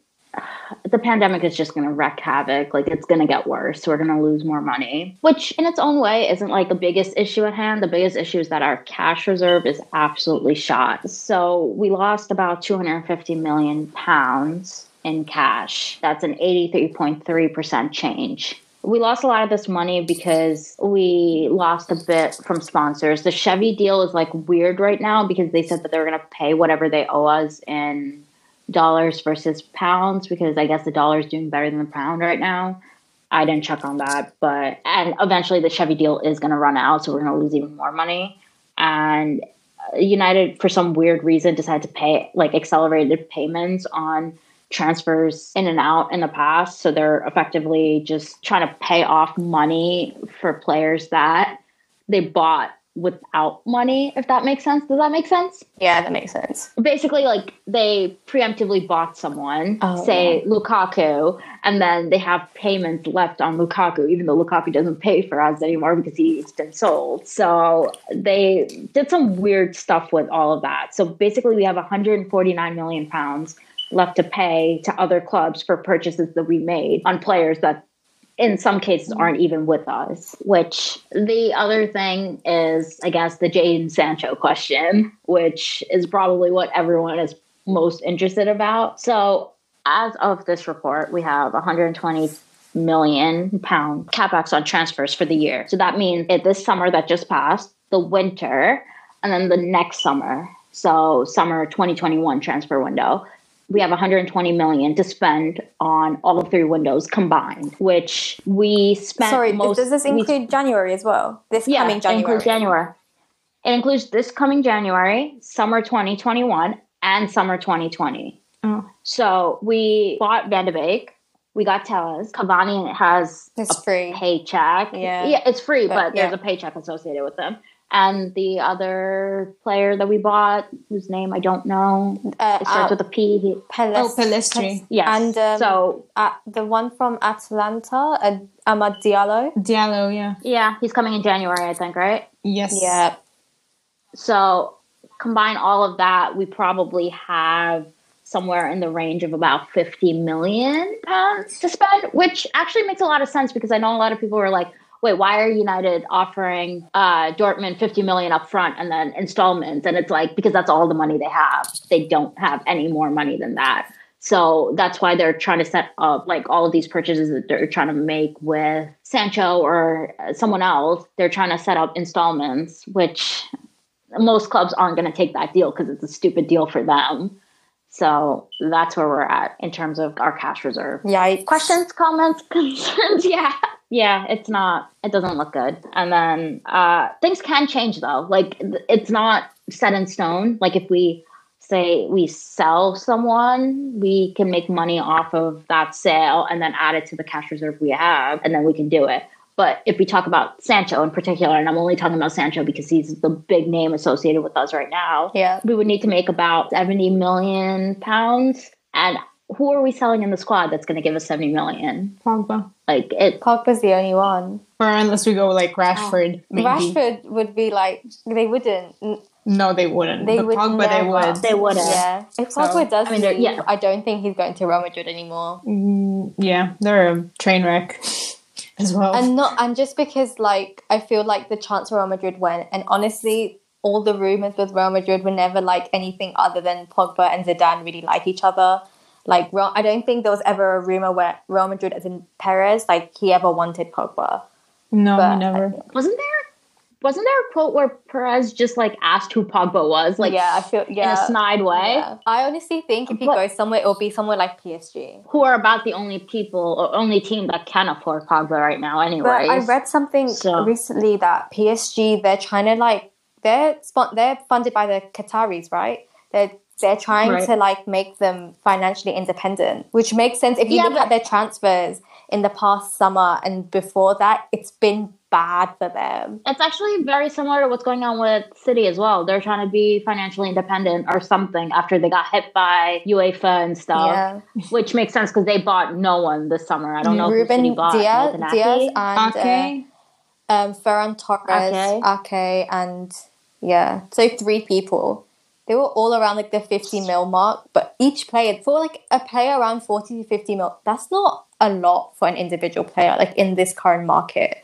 the pandemic is just going to wreak havoc. Like it's going to get worse. We're going to lose more money, which in its own way isn't like the biggest issue at hand. The biggest issue is that our cash reserve is absolutely shot. So we lost about 250 million pounds in cash. That's an 83.3% change. We lost a lot of this money because we lost a bit from sponsors. The Chevy deal is like weird right now because they said that they were going to pay whatever they owe us in dollars versus pounds because I guess the dollar is doing better than the pound right now. I didn't check on that, but and eventually the Chevy deal is going to run out, so we're going to lose even more money. And United, for some weird reason, decided to pay like accelerated payments on transfers in and out in the past. So they're effectively just trying to pay off money for players that they bought without money, if that makes sense. Does that make sense? Yeah, that makes sense. basically like they preemptively bought someone, Oh, say Lukaku, and then they have payments left on Lukaku, even though Lukaku doesn't pay for us anymore because he's been sold. So they did some weird stuff with all of that. So basically, we have 149 million pounds left to pay to other clubs for purchases that we made on players that in some cases aren't even with us. Which the other thing is, I guess, the Jadon Sancho question, which is probably what everyone is most interested about. So, as of this report, we have 120 million pound capex on transfers for the year. So that means it this summer that just passed, the winter, and then the next summer. So summer 2021 transfer window. We have 120 million to spend on all three windows combined, which we spent. Sorry, most, does this we- include January as well? This yeah, coming It January. includes January. It includes this coming January, summer 2021, and summer 2020. Oh. So we bought Van de Beek. We got Telles. Cavani has It's a free. paycheck. Yeah. yeah, it's free, But, but, there's yeah. a paycheck associated with them. And the other player that we bought, whose name I don't know, Uh, it starts uh, with a P. He- Peles- Oh, Pelistri. Yes. And um, so at the one from Atalanta, uh, Amad Diallo. Diallo, yeah. yeah, he's coming in January, I think, right? Yes. Yeah, So combine all of that, we probably have somewhere in the range of about 50 million pounds to spend, which actually makes a lot of sense because I know a lot of people are like, wait, why are United offering uh, Dortmund 50 million up front and then installments? And it's like, because that's all the money they have. They don't have any more money than that. So that's why they're trying to set up like all of these purchases that they're trying to make with Sancho or someone else. They're trying to set up installments, which most clubs aren't going to take that deal because it's a stupid deal for them. So that's where we're at in terms of our cash reserve. yeah. Questions, comments, concerns? Yeah. Yeah, it's not, it doesn't look good. And then uh, things can change though. Like it's not set in stone. Like if we say we sell someone, we can make money off of that sale and then add it to the cash reserve we have, and then we can do it. But if we talk about Sancho in particular, and I'm only talking about Sancho because he's the big name associated with us right now, Yeah. we would need to make about 70 million pounds. And who are we selling in the squad that's going to give us 70 million? Pogba. Like it, Pogba's the only one. Or unless we go like Rashford, maybe. Rashford would be like they wouldn't. No, they wouldn't. They but would Pogba, they would. they would have. Yeah, if So, Pogba does I mean, they're- leave, yeah. I don't think he's going to Real Madrid anymore. Mm, yeah, they're a train wreck as well. And not and just because like I feel like the chance Real Madrid went, and honestly, all the rumors with Real Madrid were never like anything other than Pogba and Zidane really like each other. Like Real, I don't think there was ever a rumor where Real Madrid, as in Perez, like he ever wanted Pogba. no, but- he never. Wasn't there? Wasn't there a quote where Perez just like asked who Pogba was, like yeah, I feel in yeah. a snide way? yeah. I honestly think if he But- goes somewhere, it'll be somewhere like PSG. Who are about the only people or only team that can afford Pogba right now, Anyway, But I read something So- recently that PSG they're trying to like they're spon- they're funded by the Qataris, right? They're they're trying Right. to like make them financially independent, which makes sense if you Yeah, look but- at their transfers in the past summer and before that. It's been bad for them. It's actually very similar to what's going on with City as well. They're trying to be financially independent or something after they got hit by UEFA and stuff, Yeah, which makes sense because they bought no one this summer. I don't know City Ruben bought. Dias, Dias and uh, Okay. um, Ferran Torres. Ake, and yeah, so three people. They were all around like the 50 mil mark, but each player, for like a player around 40 to 50 mil, that's not a lot for an individual player, like in this current market.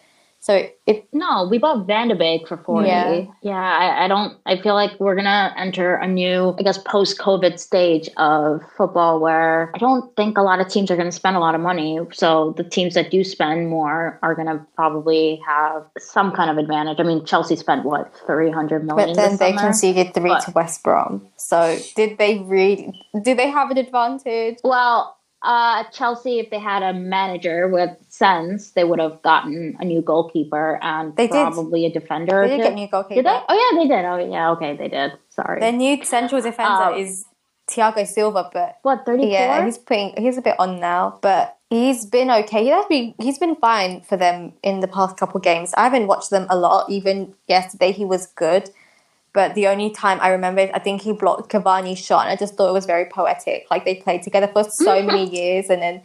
So if No, we bought Van de Beek for 40. Yeah. Yeah, I, I don't, I feel like we're going to enter a new, I guess, post COVID stage of football where I don't think a lot of teams are going to spend a lot of money. So the teams that do spend more are going to probably have some kind of advantage. I mean, Chelsea spent what, 300 million but then they summer? conceded three But- to West Brom. So did they really, did they have an advantage? Well, uh, Chelsea, if they had a manager with sense, they would have gotten a new goalkeeper and They did. probably a defender. They did get new goalkeeper. Did they? Oh yeah, they did. Oh yeah, okay, they did. Sorry. Their new central defender Oh. is Thiago Silva, but what thirty four? Yeah, he's putting he's a bit on now, but he's been okay. He has been he's been fine for them in the past couple games. I haven't watched them a lot. Even yesterday, he was good. But the only time I remember, I think he blocked Cavani's shot, and I just thought it was very poetic. Like they played together for so many years, and then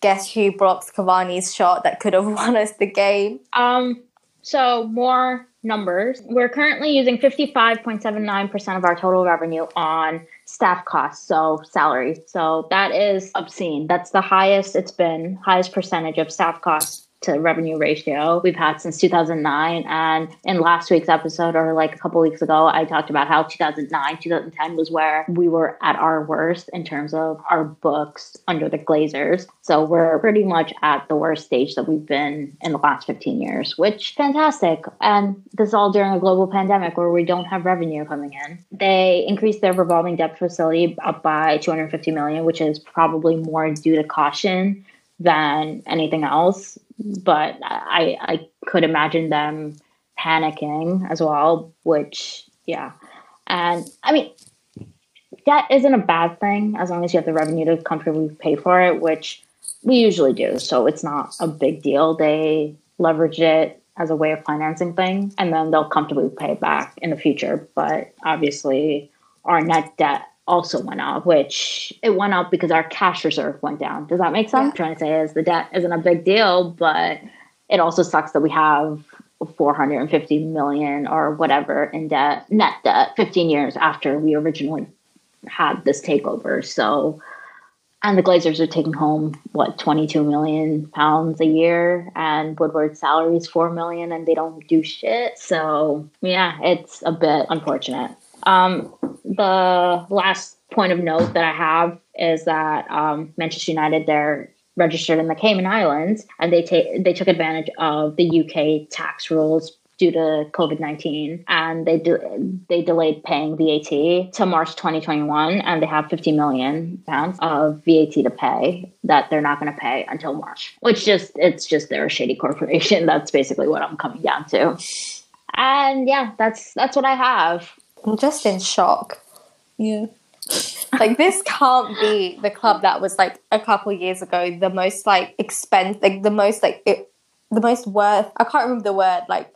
guess who blocks Cavani's shot that could have won us the game? Um. So more numbers. We're currently using fifty five point seven nine percent of our total revenue on staff costs, so salary. So that is obscene. That's the highest it's been, highest percentage of staff costs to revenue ratio we've had since 2009. And in last week's episode, or like a couple weeks ago, I talked about how 2009, 2010 was where we were at our worst in terms of our books under the Glazers. So we're pretty much at the worst stage that we've been in the last 15 years, which fantastic. And this is all during a global pandemic where we don't have revenue coming in. They increased their revolving debt facility up by 250 million, which is probably more due to caution than anything else. But I I could imagine them panicking as well, which yeah. And I mean that isn't a bad thing as long as you have the revenue to comfortably pay for it, which we usually do. So it's not a big deal. They leverage it as a way of financing things and then they'll comfortably pay it back in the future. But obviously our net debt also went up, which it went up because our cash reserve went down. Does that make sense? Yeah. I'm trying to say is the debt isn't a big deal, but it also sucks that we have 450 million or whatever in debt, net debt, 15 years after we originally had this takeover. So, and the Glazers are taking home what 22 million pounds a year, and Woodward's salary is 4 million, and they don't do shit. So, yeah, it's a bit unfortunate. Um, the last point of note that I have is that um, Manchester United they're registered in the Cayman Islands, and they take they took advantage of the UK tax rules due to COVID nineteen, and they de- they delayed paying VAT to March twenty twenty one, and they have fifty million pounds of VAT to pay that they're not going to pay until March. Which just it's just they're a shady corporation. That's basically what I'm coming down to. And yeah, that's that's what I have. I'm just in shock. Yeah. like this can't be the club that was like a couple years ago the most like expense like the most like it, the most worth I can't remember the word like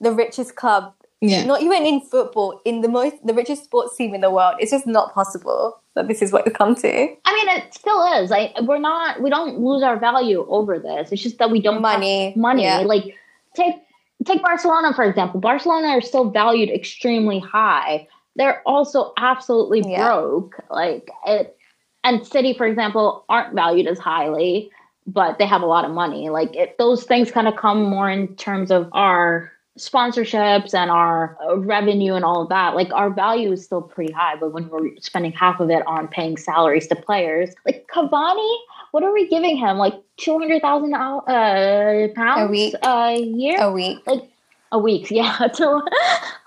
the richest club yeah. not even in football in the most the richest sports team in the world it's just not possible that this is what it's come to I mean it still is like we're not we don't lose our value over this it's just that we don't money money yeah. like take take Barcelona for example. Barcelona are still valued extremely high. They're also absolutely yeah. broke. Like it, and City, for example, aren't valued as highly, but they have a lot of money. Like it, those things kind of come more in terms of our sponsorships and our revenue and all of that. Like our value is still pretty high, but when we're spending half of it on paying salaries to players, like Cavani what are we giving him? Like two hundred thousand uh, pounds a week, a year, a week, like a week. Yeah, to,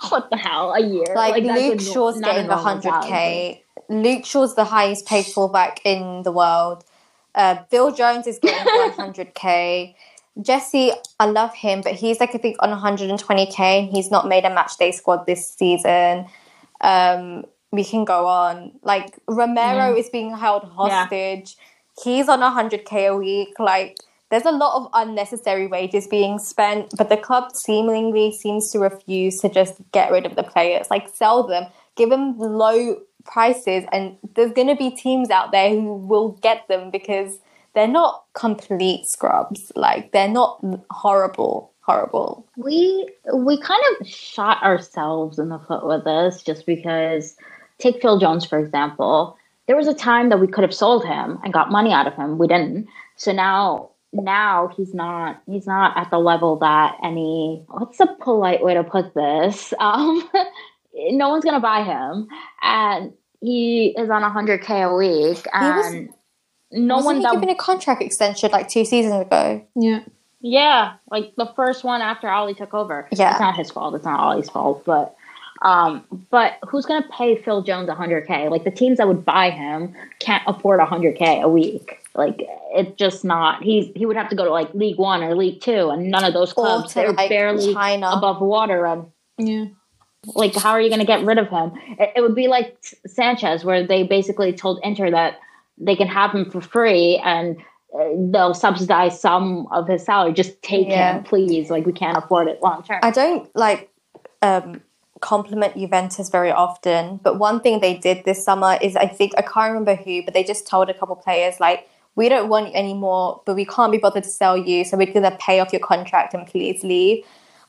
what the hell, a year? Like, like Luke Shaw's getting hundred k. Luke Shaw's the highest paid fullback in the world. Uh, Phil Jones is getting one hundred k. Jesse, I love him, but he's like I think on 120k, and he's not made a match day squad this season. Um, we can go on. Like Romero mm. is being held hostage. Yeah he's on 100k a week. Like, there's a lot of unnecessary wages being spent, but the club seemingly seems to refuse to just get rid of the players, like sell them, give them low prices, and there's going to be teams out there who will get them because they're not complete scrubs. Like, they're not horrible. Horrible. We we kind of shot ourselves in the foot with this just because take Phil Jones for example there was a time that we could have sold him and got money out of him. We didn't. So now now he's not he's not at the level that any what's a polite way to put this? Um no one's gonna buy him. And he is on hundred K a week and was, no one that given a contract extension like two seasons ago. Yeah. Yeah, like the first one after Ole took over. Yeah, it's not his fault. It's not Ole's fault, but um, but who's going to pay Phil Jones 100K? Like the teams that would buy him can't afford 100K a week. Like it's just not. He's he would have to go to like League One or League Two, and none of those clubs they're like barely China. above water. And yeah, like how are you going to get rid of him? It, it would be like Sanchez, where they basically told Inter that they can have him for free and uh, they'll subsidize some of his salary. Just take yeah. him, please. Like we can't afford it long term. I don't like. um compliment Juventus very often, but one thing they did this summer is I think I can't remember who, but they just told a couple players like, "We don't want you anymore, but we can't be bothered to sell you, so we're gonna pay off your contract and please leave."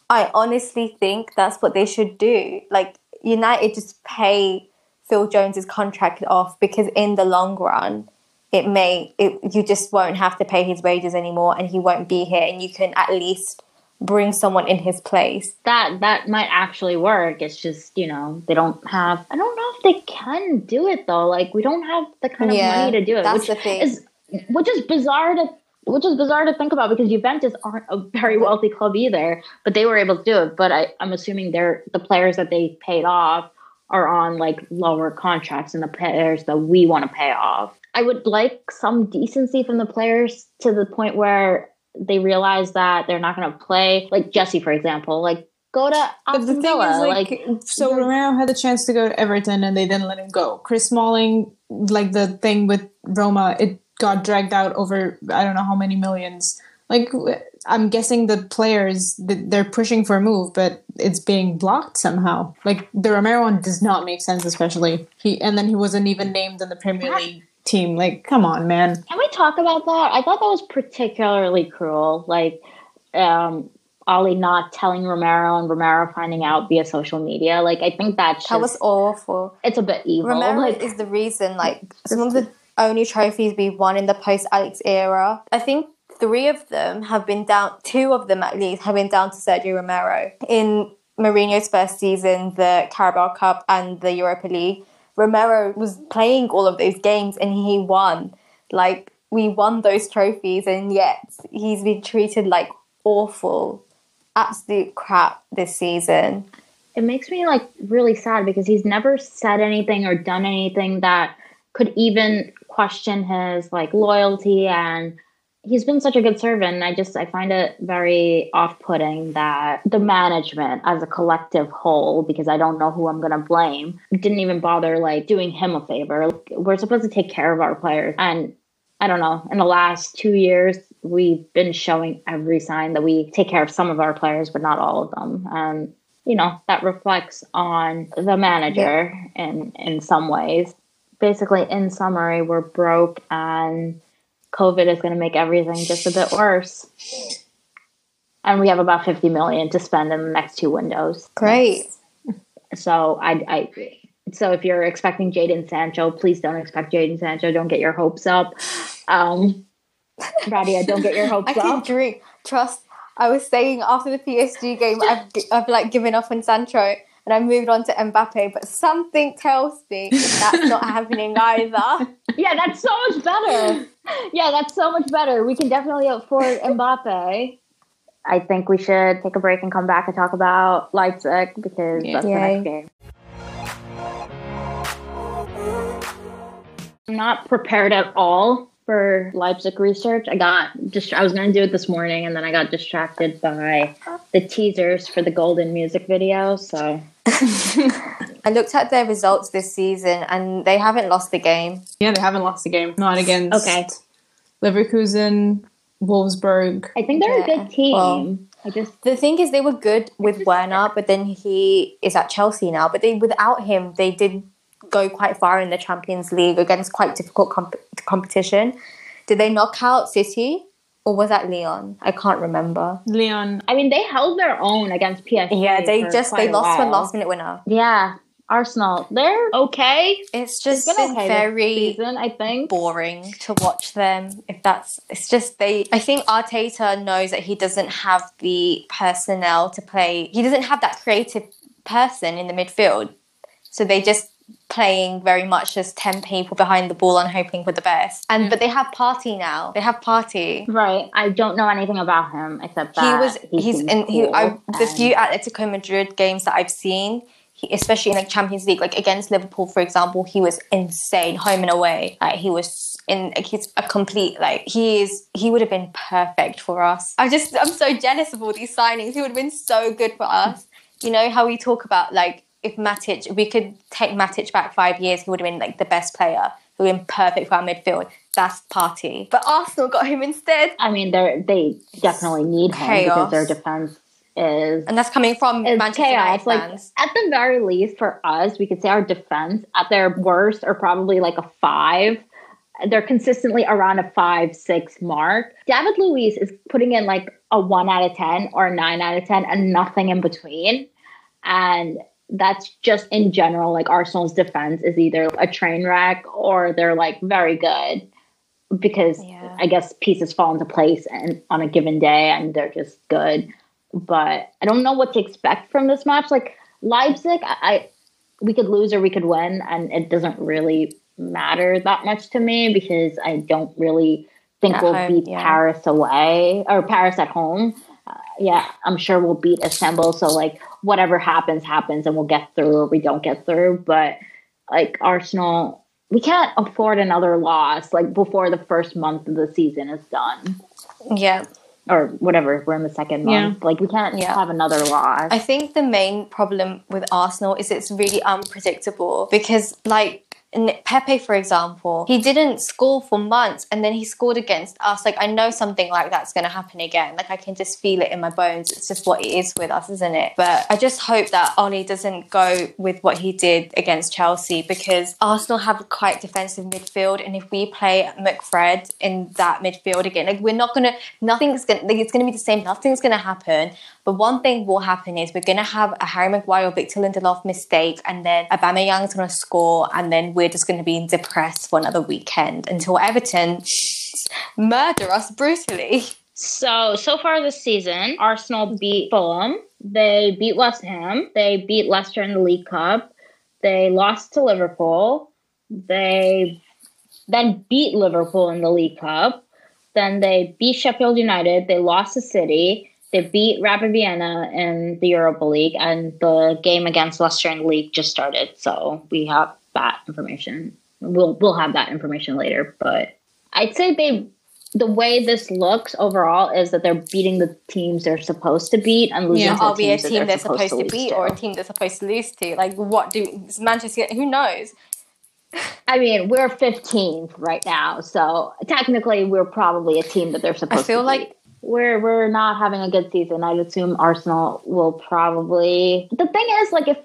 I honestly think that's what they should do. Like United just pay Phil Jones's contract off because in the long run, it may it, you just won't have to pay his wages anymore and he won't be here and you can at least bring someone in his place that that might actually work. It's just you know they don't have. I don't know if they can do it though. Like we don't have the kind of Yeah, money to do it, that's which the thing. is which is bizarre to which is bizarre to think about because Juventus aren't a very wealthy club either, but they were able to do it. But I, I'm assuming they're the players that they paid off are on like lower contracts than the players that we want to pay off. I would like some decency from the players to the point where they realize that they're not going to play. Like Jesse, for example, like go to But the thing is, like, like so Romero had the chance to go to Everton and they didn't let him go. Chris Smalling, like the thing with Roma, it got dragged out over I don't know how many millions. Like I'm guessing the players th- they're pushing for a move, but it's being blocked somehow. Like the Romero one does not make sense, especially he and then he wasn't even named in the Premier League team. Like, come on, man. Can we talk about that? I thought that was particularly cruel. Like, um, Ole not telling Romero and Romero finding out via social media. Like, I think that's that was awful it's a bit evil. Romero like, is the reason, like some of the only trophies we won in the post Alex era. I think three of them have been down. Two of them at least have been down to Sergio Romero in Mourinho's first season, the Carabao Cup and the Europa League. Romero was playing all of those games and he won. Like we won those trophies, and yet he's been treated like awful, absolute crap this season. it makes me like really sad because he's never said anything or done anything that could even question his like loyalty and he's been such a good servant i just i find it very off-putting that the management as a collective whole because i don't know who i'm going to blame didn't even bother like doing him a favor Like, we're supposed to take care of our players and I don't know. In the last two years, we've been showing every sign that we take care of some of our players, but not all of them. And you know that reflects on the manager in in some ways. Basically, in summary, we're broke, and COVID is going to make everything just a bit worse. And we have about fifty million to spend in the next two windows. Great. So I, I so if you're expecting Jadon Sancho, please don't expect Jadon Sancho. Don't get your hopes up. Um, Radia, don't get your hopes I can up. drink. Trust. I was saying after the PSG game, I've, I've like given up on Sancho and I moved on to Mbappe, but something tells me that's not happening either. Yeah, that's so much better. Yeah, that's so much better. We can definitely afford Mbappe. I think we should take a break and come back and talk about Leipzig because Yeah. that's the next game. I'm not prepared at all for Leipzig research. I got just I was going to do it this morning and then I got distracted by the teasers for the Golden music video. So I looked at their results this season and they haven't lost the game. Yeah, they haven't lost the game. Not against Okay. Leverkusen, Wolfsburg. I think they're a good team. well- I just The thing is, they were good with Werner, but then he is at Chelsea now. But they, without him, they did go quite far in the Champions League against quite difficult comp- competition. Did they knock out City or was that Lyon? I can't remember. Lyon. I mean, they held their own against PSG. Yeah, they for just quite they lost one while. last minute winner. Yeah, Arsenal. They're okay. It's It's just been been okay very season, I think. boring to watch them. If that's, it's just they. I think Arteta knows that he doesn't have the personnel to play. He doesn't have that creative person in the midfield, so they just playing very much as ten people behind the ball and hoping for the best. And mm. but they have Partey now. They have Partey. Right. I don't know anything about him except He was he's seems in he, I, the few Atletico Madrid games that I've seen. He, especially in the Champions League, like against Liverpool, for example, he was insane, home and away. Like he was in, like, he's a complete, like he is, he would have been perfect for us. I just, I'm so jealous of all these signings. He would have been so good for us. You know how we talk about like if Matic, we could take Matic back five years, he would have been like the best player. He would have been perfect for our midfield. That's Partey. But Arsenal got him instead, I mean, they they definitely need him because their defense is and that's coming from Manchester chaos. United Like fans. at the very least, for us, we could say our defense at their worst are probably like a five. They're consistently around a five, six mark. David Luiz is putting in like a one out of ten or a nine out of ten, and nothing in between. And that's just in general, like Arsenal's defense is either a train wreck or they're like very good. because Yeah. I guess pieces fall into place and on a given day and they're just good. But I don't know what to expect from this match. Like Leipzig, I, I we could lose or we could win, and it doesn't really matter that much to me because I don't really think At we'll home, beat yeah. Paris away or Paris at home. Uh, yeah, I'm sure we'll beat Istanbul. So like whatever happens, happens, and we'll get through or we don't get through. But like Arsenal, we can't afford another loss like before the first month of the season is done Yeah. or whatever. We're in the second month. Like we can't Yeah. have another loss. I think the main problem with Arsenal is it's really unpredictable because, like, Pepe, for example, he didn't score for months and then he scored against us. Like, I know something like that's going to happen again. Like, I can just feel it in my bones. It's just what it is with us, isn't it? But I just hope that Ole doesn't go with what he did against Chelsea because Arsenal have quite defensive midfield. And if we play McFred in that midfield again, like, we're not going to, nothing's going to, like, it's going to be the same. Nothing's going to happen. But one thing will happen is we're going to have a Harry Maguire or Victor Lindelof mistake, and then Aubameyang's going to score, and then we're just going to be depressed for another weekend until Everton murder us brutally. So, so far this season, Arsenal beat Fulham. They beat West Ham. They beat Leicester in the League Cup. They lost to Liverpool. They then beat Liverpool in the League Cup. Then they beat Sheffield United. They lost to City. They beat Rapid Vienna in the Europa League. And the game against the league just started. So we have that information. We'll we'll have that information later. But I'd say they the way this looks overall is that they're beating the teams they're supposed to beat and losing Yeah. to the we a teams that team they're supposed to lose beat to. or a team they're supposed to lose to? Like, what do Manchester? Who knows? I mean, we're 15th right now, so technically we're probably a team that they're supposed. I feel to like-. We're we're not having a good season. I'd assume Arsenal will probably. The thing is, like, if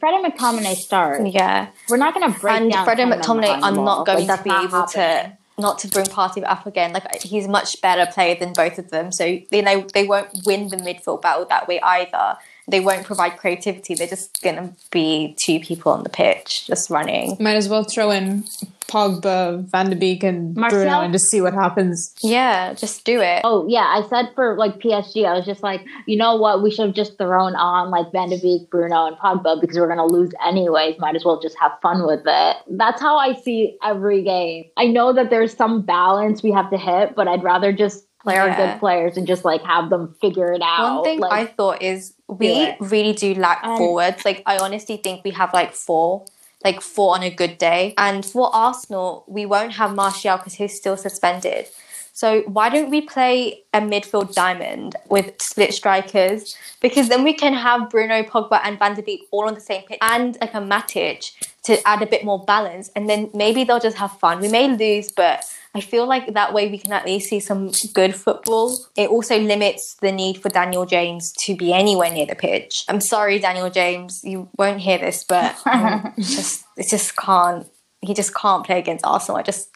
Fred and McTominay start, Yeah, we're not going to break and down. Fred and McTominay are not going Like, to be able happening. to not to bring Partey up again. Like he's a much better player than both of them, so they know they won't win the midfield battle that way either. They won't provide creativity. They're just gonna be two people on the pitch just running. Might as well throw in Pogba, Van de Beek, and Marcel? Bruno and just see what happens. Yeah, just do it. Oh yeah, I said for like PSG, I was just like, you know what, we should have just thrown on like Van de Beek, Bruno, and Pogba because we're gonna lose anyways. Might as well just have fun with it. That's how I see every game. I know that there's some balance we have to hit, but I'd rather just play our good players and just like have them figure it out. One thing like, I thought is we really do lack Um, forwards. Like I honestly think we have like four, like four on a good day. And for Arsenal, we won't have Martial because he's still suspended. So why don't we play a midfield diamond with split strikers? Because then we can have Bruno, Pogba, and Van de Beek all on the same pitch, and like a Matic to add a bit more balance. And then maybe they'll just have fun. We may lose, but I feel like that way we can at least see some good football. It also limits the need for Daniel James to be anywhere near the pitch. I'm sorry, Daniel James, you won't hear this, but um, just it just can't. He just can't play against Arsenal. I just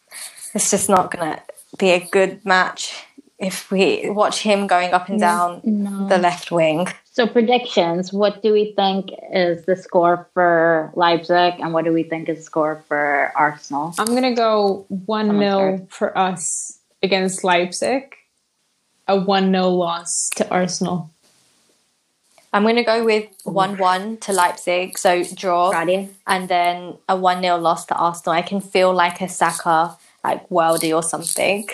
it's just not gonna be a good match if we watch him going up and down the left wing. so predictions. What do we think is the score for Leipzig, and what do we think is the score for Arsenal? I'm gonna go one Someone 0 start. for us against Leipzig. A one 0 loss to Arsenal. I'm gonna go with one one to Leipzig, so draw. Radia? and then a 1 0 loss to Arsenal. I can feel like a Saka, like worldy or something.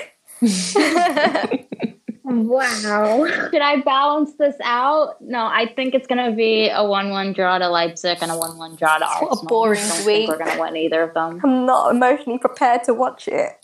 Wow. Should I balance this out? No, I think it's going to be a 1 1 draw to Leipzig and a 1 1 draw to Arsenal. What a boring I don't week. think we're going to win either of them. I'm not emotionally prepared to watch it.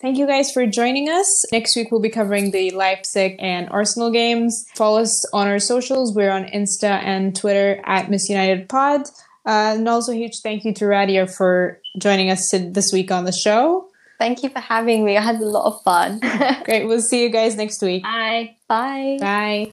Thank you guys for joining us. Next week we'll be covering the Leipzig and Arsenal games. Follow us on our socials. We're on Insta and Twitter at Miss United Pod. Uh, and also a huge thank you to Radia for joining us this week on the show. Thank you for having me. I had a lot of fun. Great. We'll see you guys next week. Bye. Bye. Bye.